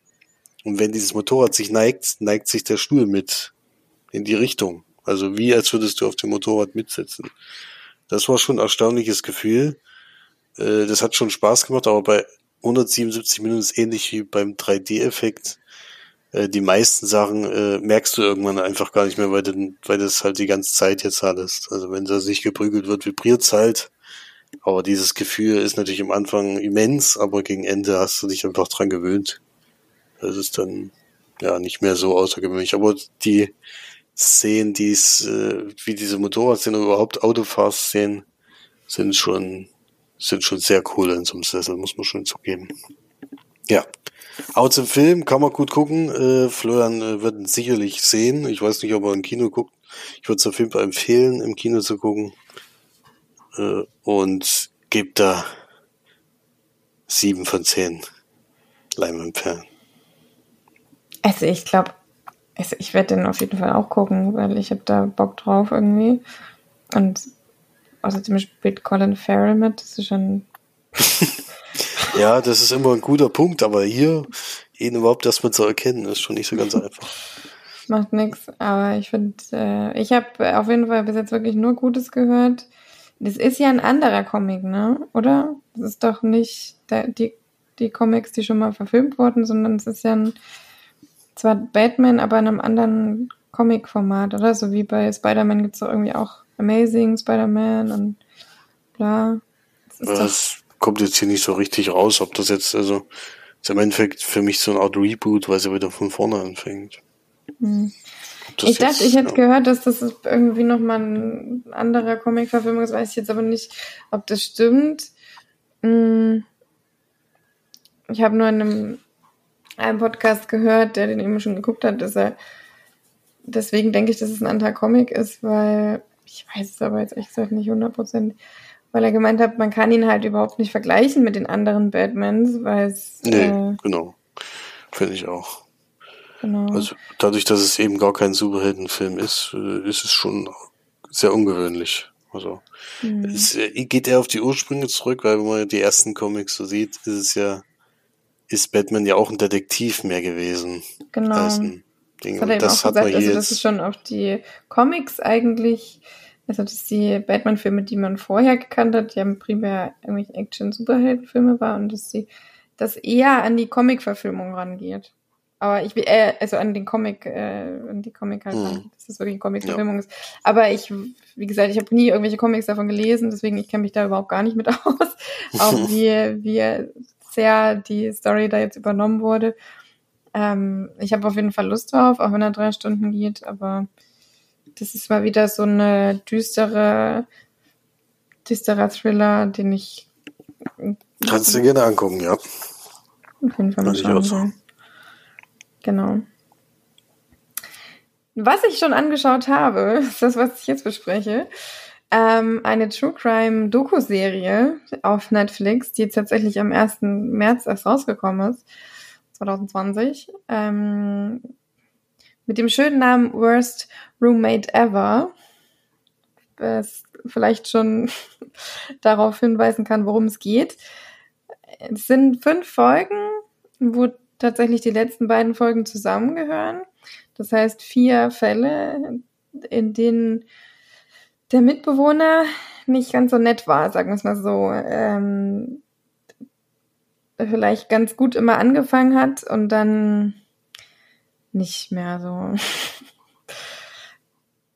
und wenn dieses Motorrad sich neigt, neigt sich der Stuhl mit in die Richtung. Also wie als würdest du auf dem Motorrad mitsitzen. Das war schon ein erstaunliches Gefühl. Äh, das hat schon Spaß gemacht, aber bei 177 Minuten ist ähnlich wie beim 3D-Effekt. Äh, die meisten Sachen äh, merkst du irgendwann einfach gar nicht mehr, weil, du, weil das halt die ganze Zeit jetzt hattest. Also wenn da sich geprügelt wird, vibriert's halt. Aber dieses Gefühl ist natürlich am Anfang immens, aber gegen Ende hast du dich einfach dran gewöhnt. Das ist dann ja nicht mehr so außergewöhnlich. Aber die Szenen, die es, äh, wie diese Motorradszenen überhaupt Autofahrszenen, sind schon, sind schon sehr cool in so einem Sessel, muss man schon zugeben. Ja. Auch zum Film kann man gut gucken. Äh, Florian äh, wird ihn sicherlich sehen. Ich weiß nicht, ob er im Kino guckt. Ich würde es auf jeden Fall empfehlen, im Kino zu gucken. Äh, und gibt da sieben von zehn Leinwandperlen. Also ich glaube, also ich werde den auf jeden Fall auch gucken, weil ich habe da Bock drauf irgendwie. Und außerdem spielt Colin Farrell mit, das ist schon... ja, das ist immer ein guter Punkt, aber hier ihn überhaupt erstmal zu erkennen, ist schon nicht so ganz einfach. Macht nichts, aber ich finde, äh, ich habe auf jeden Fall bis jetzt wirklich nur Gutes gehört. Das ist ja ein anderer Comic, ne? Oder? Das ist doch nicht der, die, die Comics, die schon mal verfilmt wurden, sondern es ist ja ein zwar Batman, aber in einem anderen Comic-Format, oder? So wie bei Spider-Man gibt es doch irgendwie auch Amazing Spider-Man und bla. Das, das kommt jetzt hier nicht so richtig raus, ob das jetzt, also, ist im Endeffekt für mich so eine Art Reboot, weil sie wieder von vorne anfängt. Hm. Ich dachte, ich hätte ja. gehört, dass das irgendwie nochmal ein anderer Comic-Verfilmung ist, weiß ich jetzt aber nicht, ob das stimmt. Hm. Ich habe nur in einem einen Podcast gehört, der den eben schon geguckt hat, dass er deswegen denke ich, dass es ein anderer Comic ist, weil ich weiß es aber jetzt echt gesagt nicht 100%, weil er gemeint hat, man kann ihn halt überhaupt nicht vergleichen mit den anderen Batmans, weil es... Nee, äh, genau. Finde ich auch. Genau. Also dadurch, dass es eben gar kein Superheldenfilm ist, äh, ist es schon sehr ungewöhnlich. Also mhm. es äh, geht eher auf die Ursprünge zurück, weil wenn man die ersten Comics so sieht, ist es ja ist Batman ja auch ein Detektiv mehr gewesen. Genau. Als ein Ding. Das hat er eben das auch gesagt, also das ist schon auf die Comics eigentlich, also dass die Batman-Filme, die man vorher gekannt hat, ja primär irgendwelche Action-Superhelden-Filme war und dass sie das eher an die Comic-Verfilmung rangeht. Aber ich will, äh, also an den Comic, äh, an die Comic halt, hm. dass das wirklich eine Comic-Verfilmung ja. ist. Aber ich, wie gesagt, ich habe nie irgendwelche Comics davon gelesen, deswegen ich kenne mich da überhaupt gar nicht mit aus. auch wie, wie sehr die Story da jetzt übernommen wurde. Ähm, ich habe auf jeden Fall Lust drauf, auch wenn er drei Stunden geht, aber das ist mal wieder so eine düstere, düsterer Thriller, den ich. Kannst du gerne angucken, ja. Auf jeden Fall mal schauen so. Genau. Was ich schon angeschaut habe, ist das, was ich jetzt bespreche ähm, eine True Crime Doku-Serie auf Netflix, die jetzt tatsächlich am 1. März erst rausgekommen ist, 2020, ähm, mit dem schönen Namen Worst Roommate Ever, was vielleicht schon darauf hinweisen kann, worum es geht. Es sind fünf Folgen, wo tatsächlich die letzten beiden Folgen zusammengehören. Das heißt vier Fälle, in denen der Mitbewohner nicht ganz so nett war, sagen wir es mal so. Ähm, vielleicht ganz gut immer angefangen hat und dann nicht mehr so.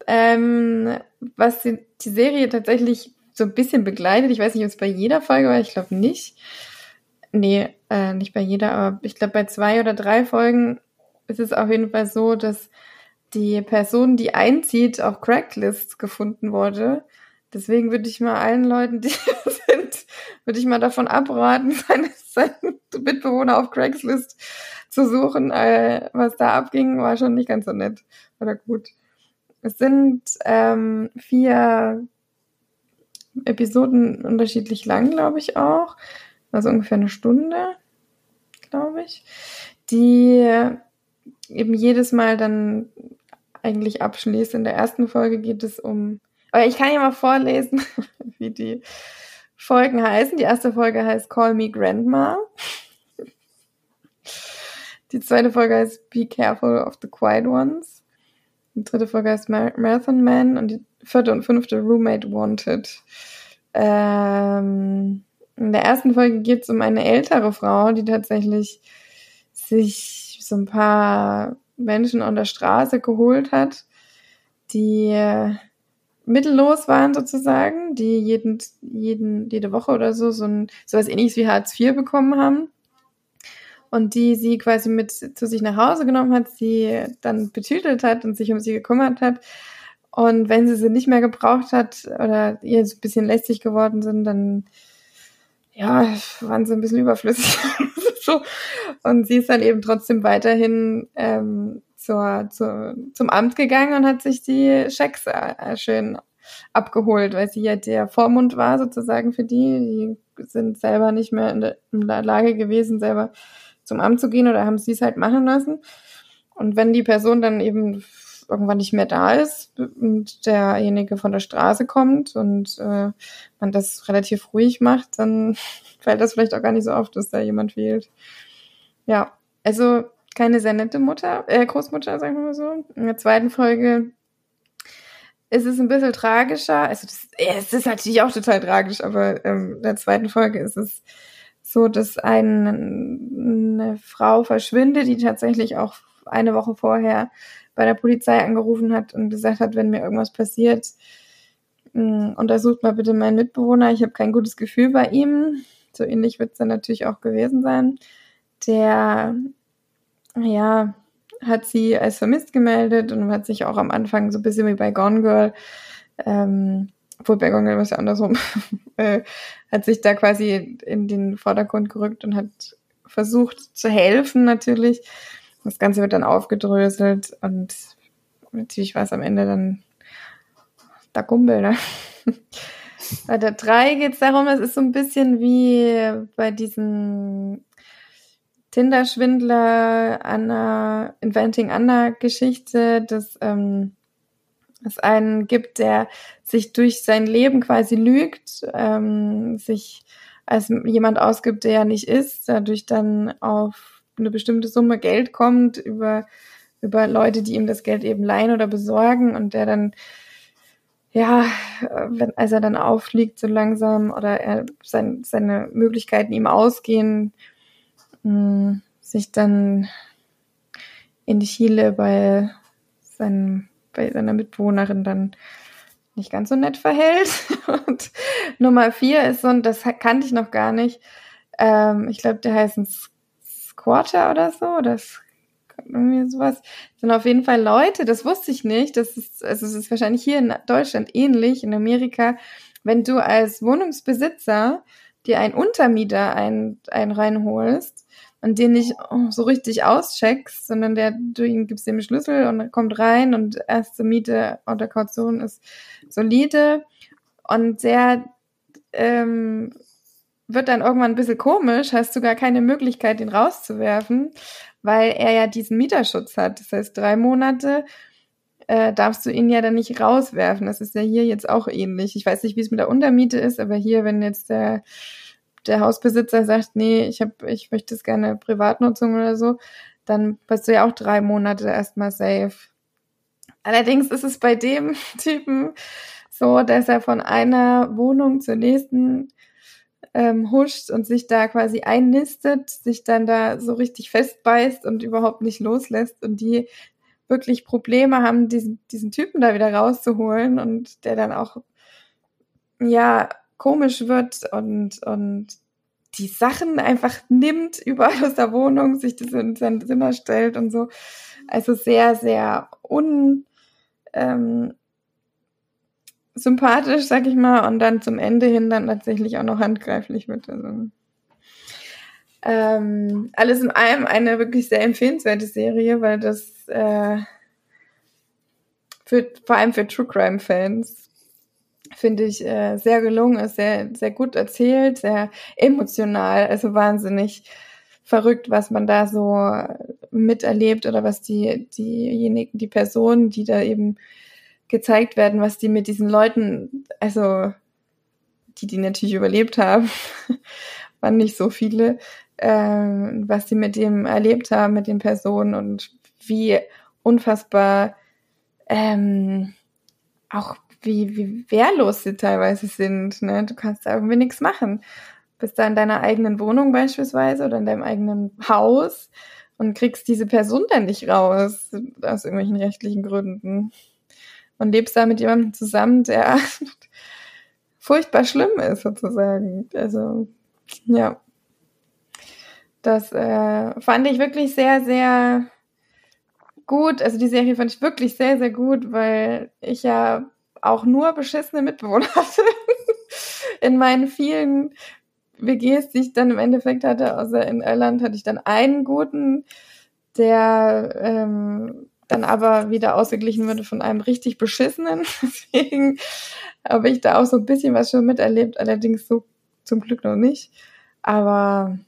ähm, was die, die, Serie tatsächlich so ein bisschen begleitet, ich weiß nicht, ob es bei jeder Folge war, ich glaube nicht. Nee, äh, nicht bei jeder, aber ich glaube bei zwei oder drei Folgen ist es auf jeden Fall so, dass die Person, die einzieht, auf Craigslist gefunden wurde, Deswegen würde ich mal allen Leuten, die sind, würde ich mal davon abraten, seine, seinen Mitbewohner auf Craigslist zu suchen. Äh, was da abging, war schon nicht ganz so nett oder gut. Es sind ähm, vier Episoden unterschiedlich lang, glaube ich auch. Also ungefähr eine Stunde, glaube ich. Die eben jedes Mal dann eigentlich abschließt. In der ersten Folge geht es um, aber ich kann ja mal vorlesen, wie die Folgen heißen. Die erste Folge heißt Call Me Grandma. Die zweite Folge heißt Be Careful of the Quiet Ones. Die dritte Folge heißt Marathon Man und die vierte und fünfte Roommate Wanted. Ähm, in der ersten Folge geht es um eine ältere Frau, die tatsächlich sich so ein paar Menschen an der Straße geholt hat, die äh, mittellos waren sozusagen, die jeden, jeden, jede Woche oder so so ein sowas ähnliches wie Hartz IV bekommen haben und die sie quasi mit zu sich nach Hause genommen hat, sie dann betütelt hat und sich um sie gekümmert hat. Und wenn sie sie nicht mehr gebraucht hat oder ihr so ein bisschen lästig geworden sind, dann ja, waren sie ein bisschen überflüssig. so. Und sie ist dann eben trotzdem weiterhin ähm, zur, zur, zum Amt gegangen und hat sich die Schecks äh, schön abgeholt, weil sie ja der Vormund war sozusagen für die. Die sind selber nicht mehr in der, in der Lage gewesen, selber zum Amt zu gehen oder haben sie es halt machen lassen. Und wenn die Person dann eben irgendwann nicht mehr da ist und derjenige von der Straße kommt und äh, man das relativ ruhig macht, dann fällt das vielleicht auch gar nicht so auf, dass da jemand fehlt. Ja, also keine sehr nette Mutter, äh, Großmutter, sagen wir mal so. In der zweiten Folge ist es ein bisschen tragischer. Also das, es ist natürlich auch total tragisch, aber ähm, in der zweiten Folge ist es so, dass ein, eine Frau verschwindet, die tatsächlich auch eine Woche vorher bei der Polizei angerufen hat und gesagt hat, wenn mir irgendwas passiert, mm, untersucht mal bitte meinen Mitbewohner. Ich habe kein gutes Gefühl bei ihm. So ähnlich wird es dann natürlich auch gewesen sein. Der, ja, hat sie als vermisst gemeldet und hat sich auch am Anfang so ein bisschen wie bei Gone Girl, ähm, obwohl bei Gone Girl war es ja andersrum, äh, hat sich da quasi in den Vordergrund gerückt und hat versucht zu helfen natürlich. Das Ganze wird dann aufgedröselt und natürlich war es am Ende dann da Gumbel, ne? Bei der 3 geht es darum, es ist so ein bisschen wie bei diesen Tinder-Schwindler Anna, Inventing Anna-Geschichte, dass ähm, es einen gibt, der sich durch sein Leben quasi lügt, ähm, sich als jemand ausgibt, der er nicht ist, dadurch dann auf eine bestimmte Summe Geld kommt über, über Leute, die ihm das Geld eben leihen oder besorgen und der dann, ja, wenn, als er dann auffliegt so langsam oder er sein, seine Möglichkeiten ihm ausgehen, mh, hm, sich dann in Chile bei, seinem, bei seiner Mitbewohnerin dann nicht ganz so nett verhält. Und Nummer vier ist so, und das kannte ich noch gar nicht, ähm, ich glaube, der heißt ein Quarter oder so, das irgendwie sowas. Sind auf jeden Fall Leute, das wusste ich nicht. Das ist, also es ist wahrscheinlich hier in Deutschland ähnlich, in Amerika, wenn du als Wohnungsbesitzer dir einen Untermieter ein, ein reinholst und den nicht so richtig auscheckst, sondern der, du ihm gibst dem Schlüssel und er kommt rein und erste Miete oder Kaution ist solide und der ähm, wird dann irgendwann ein bisschen komisch, hast du gar keine Möglichkeit, ihn rauszuwerfen, weil er ja diesen Mieterschutz hat. Das heißt, drei Monate äh, darfst du ihn ja dann nicht rauswerfen. Das ist ja hier jetzt auch ähnlich. Ich weiß nicht, wie es mit der Untermiete ist, aber hier, wenn jetzt der, der Hausbesitzer sagt, nee, ich hab, ich möchte es gerne Privatnutzung oder so, dann bist du ja auch drei Monate erstmal safe. Allerdings ist es bei dem Typen so, dass er von einer Wohnung zur nächsten ähm, huscht und sich da quasi einnistet, sich dann da so richtig festbeißt und überhaupt nicht loslässt und die wirklich Probleme haben, diesen, diesen Typen da wieder rauszuholen und der dann auch, ja, komisch wird und, und die Sachen einfach nimmt überall aus der Wohnung, sich das in sein Zimmer stellt und so. Also sehr, sehr un, ähm, sympathisch, sag ich mal, und dann zum Ende hin dann tatsächlich auch noch handgreiflich wird. Also. Ähm, alles in allem eine wirklich sehr empfehlenswerte Serie, weil das äh, für, vor allem für True Crime Fans finde ich äh, sehr gelungen ist, sehr, sehr gut erzählt, sehr emotional, also wahnsinnig verrückt, was man da so miterlebt oder was die, diejenigen, die Personen, die da eben gezeigt werden, was die mit diesen Leuten, also die, die natürlich überlebt haben, waren nicht so viele, ähm, was sie mit dem erlebt haben, mit den Personen und wie unfassbar ähm, auch wie, wie wehrlos sie teilweise sind. Ne? Du kannst da irgendwie nichts machen. Bist da in deiner eigenen Wohnung beispielsweise oder in deinem eigenen Haus und kriegst diese Person dann nicht raus, aus irgendwelchen rechtlichen Gründen. Und lebst da mit jemandem zusammen, der furchtbar schlimm ist, sozusagen. Also, ja. Das äh, fand ich wirklich sehr, sehr gut. Also die Serie fand ich wirklich sehr, sehr gut, weil ich ja auch nur beschissene Mitbewohner hatte. in meinen vielen WGs, die ich dann im Endeffekt hatte, außer in Irland hatte ich dann einen guten, der ähm, dann aber wieder ausgeglichen wurde von einem richtig beschissenen. Deswegen habe ich da auch so ein bisschen was schon miterlebt, allerdings so zum Glück noch nicht. Aber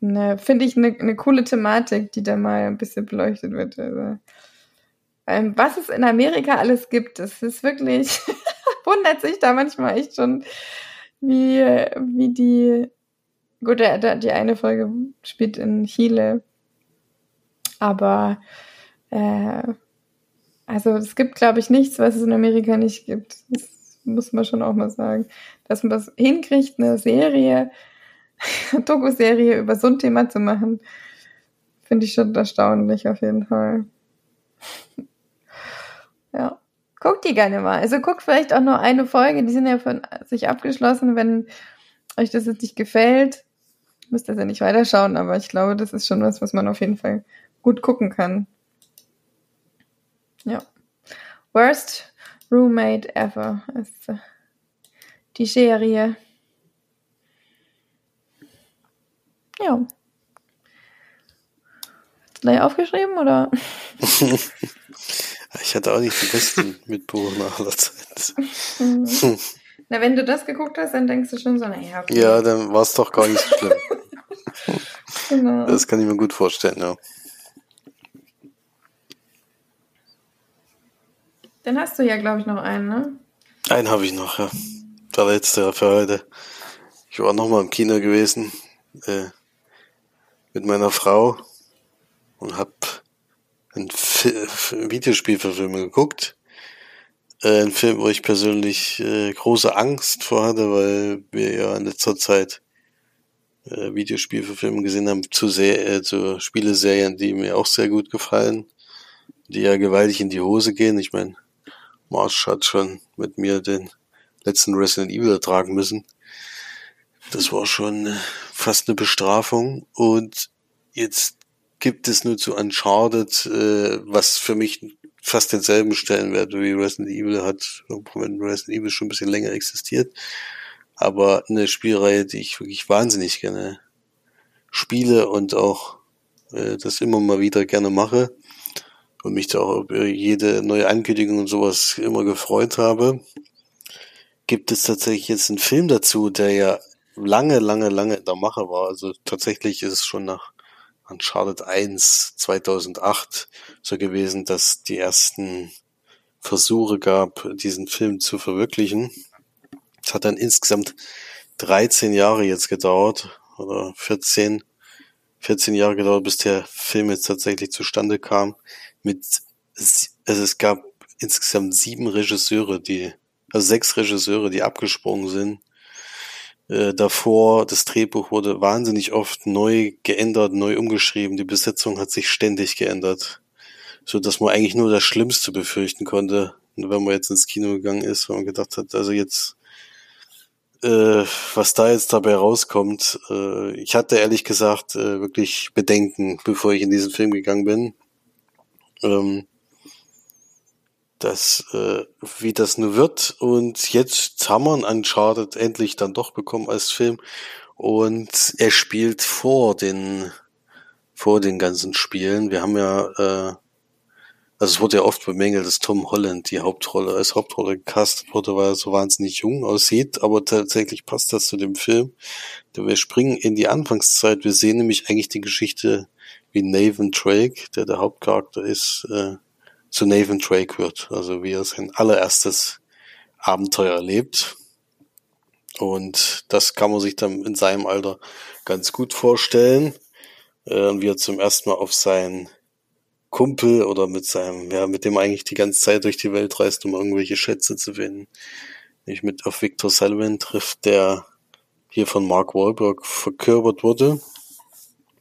ne, finde ich eine ne coole Thematik, die da mal ein bisschen beleuchtet wird. Also, ähm, was es in Amerika alles gibt, das ist wirklich, wundert sich da manchmal echt schon, wie, wie die, gut, der, der, die eine Folge spielt in Chile, aber äh, also es gibt, glaube ich, nichts, was es in Amerika nicht gibt. Das muss man schon auch mal sagen. Dass man das hinkriegt, eine Serie Doku-Serie über so ein Thema zu machen, finde ich schon erstaunlich auf jeden Fall. ja. Guckt die gerne mal. Also guckt vielleicht auch nur eine Folge, die sind ja von sich abgeschlossen. Wenn euch das jetzt nicht gefällt, müsst ihr ja nicht weiterschauen, aber ich glaube, das ist schon was, was man auf jeden Fall gut gucken kann. Ja. Worst Roommate Ever ist äh, die Serie. Ja. Hast du gleich aufgeschrieben oder? ich hatte auch nicht die besten Mitbewohner aller Zeit. Mhm. Na, wenn du das geguckt hast, dann denkst du schon so, naja. Okay. Ja, dann war es doch gar nicht so schlimm. genau. Das kann ich mir gut vorstellen, ja. Dann hast du ja, glaube ich, noch einen, ne? Einen habe ich noch, ja. Der letzte für heute. Ich war nochmal im Kino gewesen. Äh, mit meiner Frau und habe ein Videospielverfilmung geguckt. Äh, ein Film, wo ich persönlich äh, große Angst vor hatte, weil wir ja in letzter Zeit äh, Videospielverfilmungen gesehen haben zu, sehr, äh, zu Spieleserien, die mir auch sehr gut gefallen, die ja gewaltig in die Hose gehen. Ich meine, Marsh hat schon mit mir den letzten Resident Evil ertragen müssen. Das war schon äh, fast eine Bestrafung. Und jetzt gibt es nur zu Uncharted, äh, was für mich fast denselben Stellenwert wie Resident Evil hat, wenn Resident Evil schon ein bisschen länger existiert. Aber eine Spielreihe, die ich wirklich wahnsinnig gerne spiele und auch äh, das immer mal wieder gerne mache und mich da auch über jede neue Ankündigung und sowas immer gefreut habe, gibt es tatsächlich jetzt einen Film dazu, der ja lange, lange, lange in der Mache war. Also tatsächlich ist es schon nach Uncharted 1 2008 so gewesen, dass die ersten Versuche gab, diesen Film zu verwirklichen. Es hat dann insgesamt 13 Jahre jetzt gedauert oder 14, 14 Jahre gedauert, bis der Film jetzt tatsächlich zustande kam. Mit, also es gab insgesamt sieben Regisseure, die, also sechs Regisseure, die abgesprungen sind äh, davor, das Drehbuch wurde wahnsinnig oft neu geändert, neu umgeschrieben. Die Besetzung hat sich ständig geändert. So dass man eigentlich nur das Schlimmste befürchten konnte, wenn man jetzt ins Kino gegangen ist, weil man gedacht hat, also jetzt, äh, was da jetzt dabei rauskommt, äh, ich hatte ehrlich gesagt äh, wirklich Bedenken, bevor ich in diesen Film gegangen bin. Ähm, das, äh, wie das nur wird. Und jetzt haben wir einen Uncharted endlich dann doch bekommen als Film. Und er spielt vor den, vor den ganzen Spielen. Wir haben ja, äh, also es wurde ja oft bemängelt, dass Tom Holland die Hauptrolle als Hauptrolle gecastet wurde, weil er so wahnsinnig jung aussieht, aber tatsächlich passt das zu dem Film. Wir springen in die Anfangszeit. Wir sehen nämlich eigentlich die Geschichte, wie Nathan Drake, der der Hauptcharakter ist, äh, zu Nathan Drake wird. Also wie er sein allererstes Abenteuer erlebt. Und das kann man sich dann in seinem Alter ganz gut vorstellen. Äh, wie er zum ersten Mal auf seinen Kumpel oder mit seinem, ja, mit dem eigentlich die ganze Zeit durch die Welt reist, um irgendwelche Schätze zu finden. Nicht mit auf Victor Sullivan trifft, der hier von Mark Wahlberg verkörpert wurde.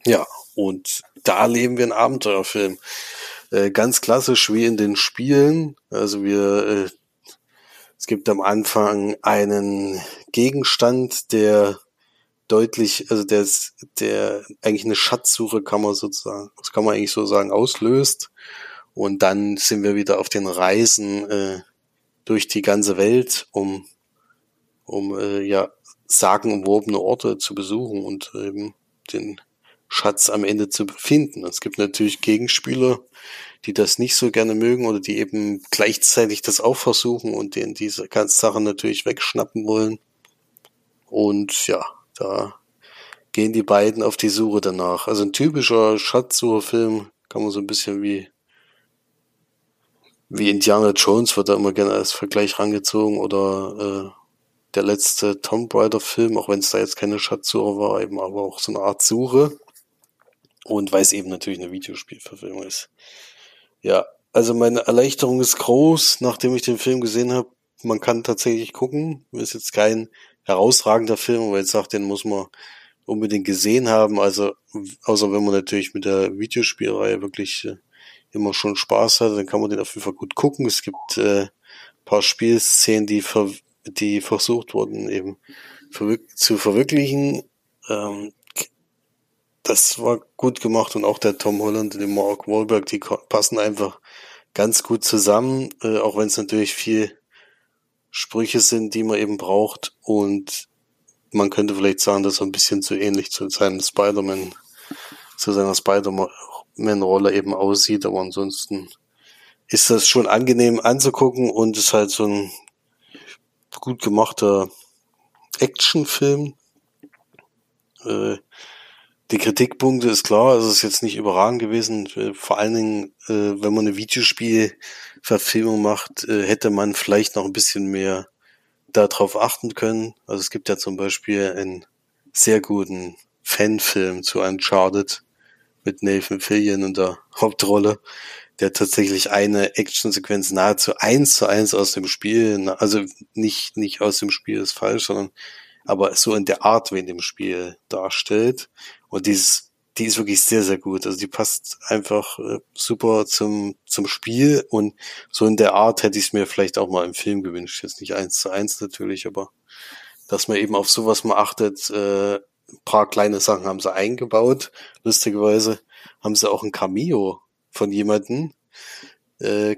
Ja, und da erleben wir einen Abenteuerfilm. Äh, ganz klassisch wie in den Spielen. Also wir, äh, es gibt am Anfang einen Gegenstand, der deutlich, also der ist, der eigentlich eine Schatzsuche kann man sozusagen, das kann man eigentlich so sagen, auslöst. Und dann sind wir wieder auf den Reisen äh, durch die ganze Welt, um, um äh, ja sagenumwobene Orte zu besuchen und eben den Schatz am Ende zu finden. Es gibt natürlich Gegenspieler, die das nicht so gerne mögen oder die eben gleichzeitig das auch versuchen und denen diese ganze Sache natürlich wegschnappen wollen. Und ja, da gehen die beiden auf die Suche danach. Also ein typischer Schatzsucherfilm kann man so ein bisschen wie wie Indiana Jones wird da immer gerne als Vergleich rangezogen oder äh, der letzte Tomb Raider Film, auch wenn es da jetzt keine Schatzsuche war, eben aber auch so eine Art Suche. Und weil es eben natürlich eine Videospielverfilmung ist. Ja, also meine Erleichterung ist groß, nachdem ich den Film gesehen habe. Man kann tatsächlich gucken. Ist jetzt kein herausragender Film, weil jetzt sagt, den muss man unbedingt gesehen haben. Also, außer wenn man natürlich mit der Videospielreihe wirklich äh, immer schon Spaß hat, dann kann man den auf jeden Fall gut gucken. Es gibt äh, paar Spielszenen, die, ver die versucht wurden, eben verwir zu verwirklichen. Ähm, das war gut gemacht und auch der Tom Holland und der Mark Wahlberg, die passen einfach ganz gut zusammen, äh, auch wenn es natürlich viel Sprüche sind, die man eben braucht. Und man könnte vielleicht sagen, dass er ein bisschen zu ähnlich zu seinem Spider-Man, zu seiner Spider-Man-Rolle eben aussieht. Aber ansonsten ist das schon angenehm anzugucken und ist halt so ein gut gemachter Actionfilm. Äh, die Kritikpunkte ist klar, es ist jetzt nicht überragend gewesen. Vor allen Dingen, äh, wenn man eine Videospielverfilmung macht, äh, hätte man vielleicht noch ein bisschen mehr darauf achten können. Also es gibt ja zum Beispiel einen sehr guten Fanfilm zu Uncharted mit Nathan Fillion in der Hauptrolle, der tatsächlich eine Actionsequenz nahezu eins zu eins aus dem Spiel, also nicht, nicht aus dem Spiel ist falsch, sondern aber so in der Art, wie in dem Spiel darstellt. Und dieses, die ist wirklich sehr, sehr gut. Also die passt einfach äh, super zum, zum Spiel und so in der Art hätte ich es mir vielleicht auch mal im Film gewünscht. Jetzt nicht eins zu eins natürlich, aber dass man eben auf sowas mal achtet, äh, ein paar kleine Sachen haben sie eingebaut. Lustigerweise haben sie auch ein Cameo von jemanden. Äh,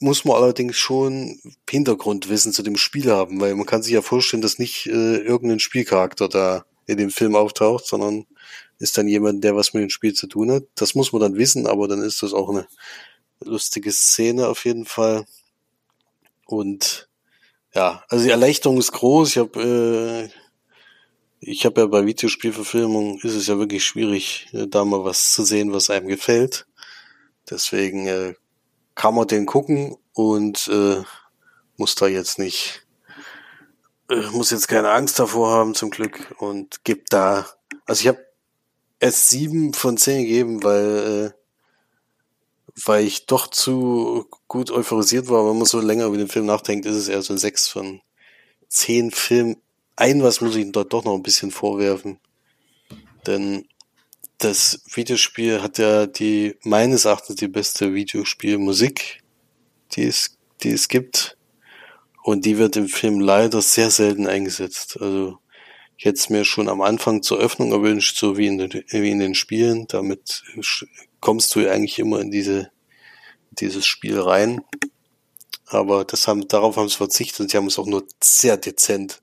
muss man allerdings schon Hintergrundwissen zu dem Spiel haben, weil man kann sich ja vorstellen, dass nicht äh, irgendein Spielcharakter da in dem Film auftaucht, sondern ist dann jemand, der was mit dem Spiel zu tun hat. Das muss man dann wissen, aber dann ist das auch eine lustige Szene auf jeden Fall. Und ja, also die Erleichterung ist groß. Ich habe äh, ich habe ja bei Videospielverfilmungen ist es ja wirklich schwierig, äh, da mal was zu sehen, was einem gefällt. Deswegen äh, kann man den gucken und äh, muss da jetzt nicht, muss jetzt keine Angst davor haben zum Glück und gibt da, also ich habe es sieben von zehn gegeben, weil, äh, weil ich doch zu gut euphorisiert war. Wenn man so länger über den Film nachdenkt, ist es eher so ein sechs von zehn Film. Ein was muss ich dort doch noch ein bisschen vorwerfen. Denn das Videospiel hat ja die, meines Erachtens die beste Videospielmusik, die es, die es gibt. Und die wird im Film leider sehr selten eingesetzt. Also ich hätte es mir schon am Anfang zur Öffnung erwünscht, so wie in den, wie in den Spielen. Damit kommst du eigentlich immer in diese, dieses Spiel rein. aber das haben, darauf haben sie verzichtet und sie haben es auch nur sehr dezent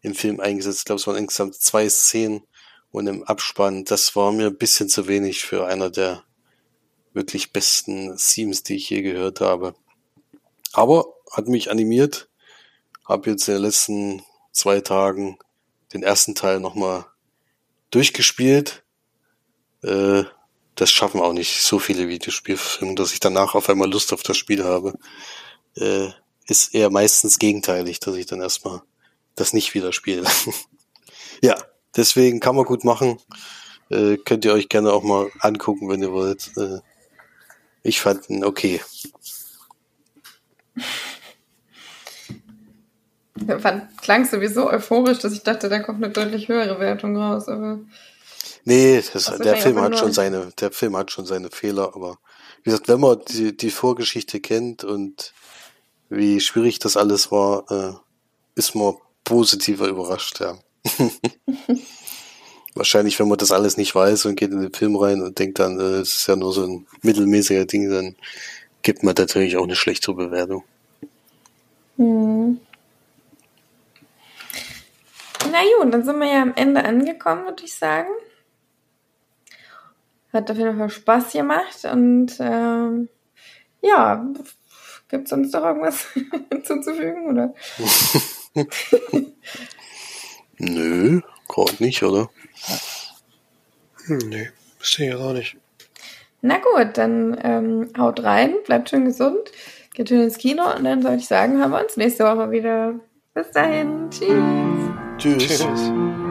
im Film eingesetzt. Ich glaube, es waren insgesamt zwei Szenen und im Abspann. Das war mir ein bisschen zu wenig für einer der wirklich besten Themes, die ich je gehört habe. Aber hat mich animiert. Habe jetzt in den letzten zwei Tagen den ersten Teil nochmal durchgespielt. Äh, das schaffen auch nicht so viele Videospielfilme, dass ich danach auf einmal Lust auf das Spiel habe. Äh, ist eher meistens gegenteilig, dass ich dann erstmal das nicht wieder spiele. ja, deswegen kann man gut machen. Äh, könnt ihr euch gerne auch mal angucken, wenn ihr wollt. Äh, ich fand ihn okay. Klang sowieso euphorisch, dass ich dachte, da kommt eine deutlich höhere Wertung raus, aber. Nee, das, der Film hat schon seine, der Film hat schon seine Fehler, aber wie gesagt, wenn man die, die Vorgeschichte kennt und wie schwierig das alles war, äh, ist man positiver überrascht, ja. Wahrscheinlich, wenn man das alles nicht weiß und geht in den Film rein und denkt dann, äh, es ist ja nur so ein mittelmäßiger Ding, dann gibt man natürlich auch eine schlechtere Bewertung. Hm. Na gut, dann sind wir ja am Ende angekommen, würde ich sagen. Hat auf jeden Fall Spaß gemacht und ähm, ja, gibt es sonst noch irgendwas hinzuzufügen, oder? Nö, gerade nicht, oder? Hm, nee, wüsste ich jetzt auch nicht. Na gut, dann ähm, haut rein, bleibt schön gesund, geht schön ins Kino und dann soll ich sagen, haben wir uns nächste Woche wieder. Bis dahin, tschüss. Tschüss. tschüss.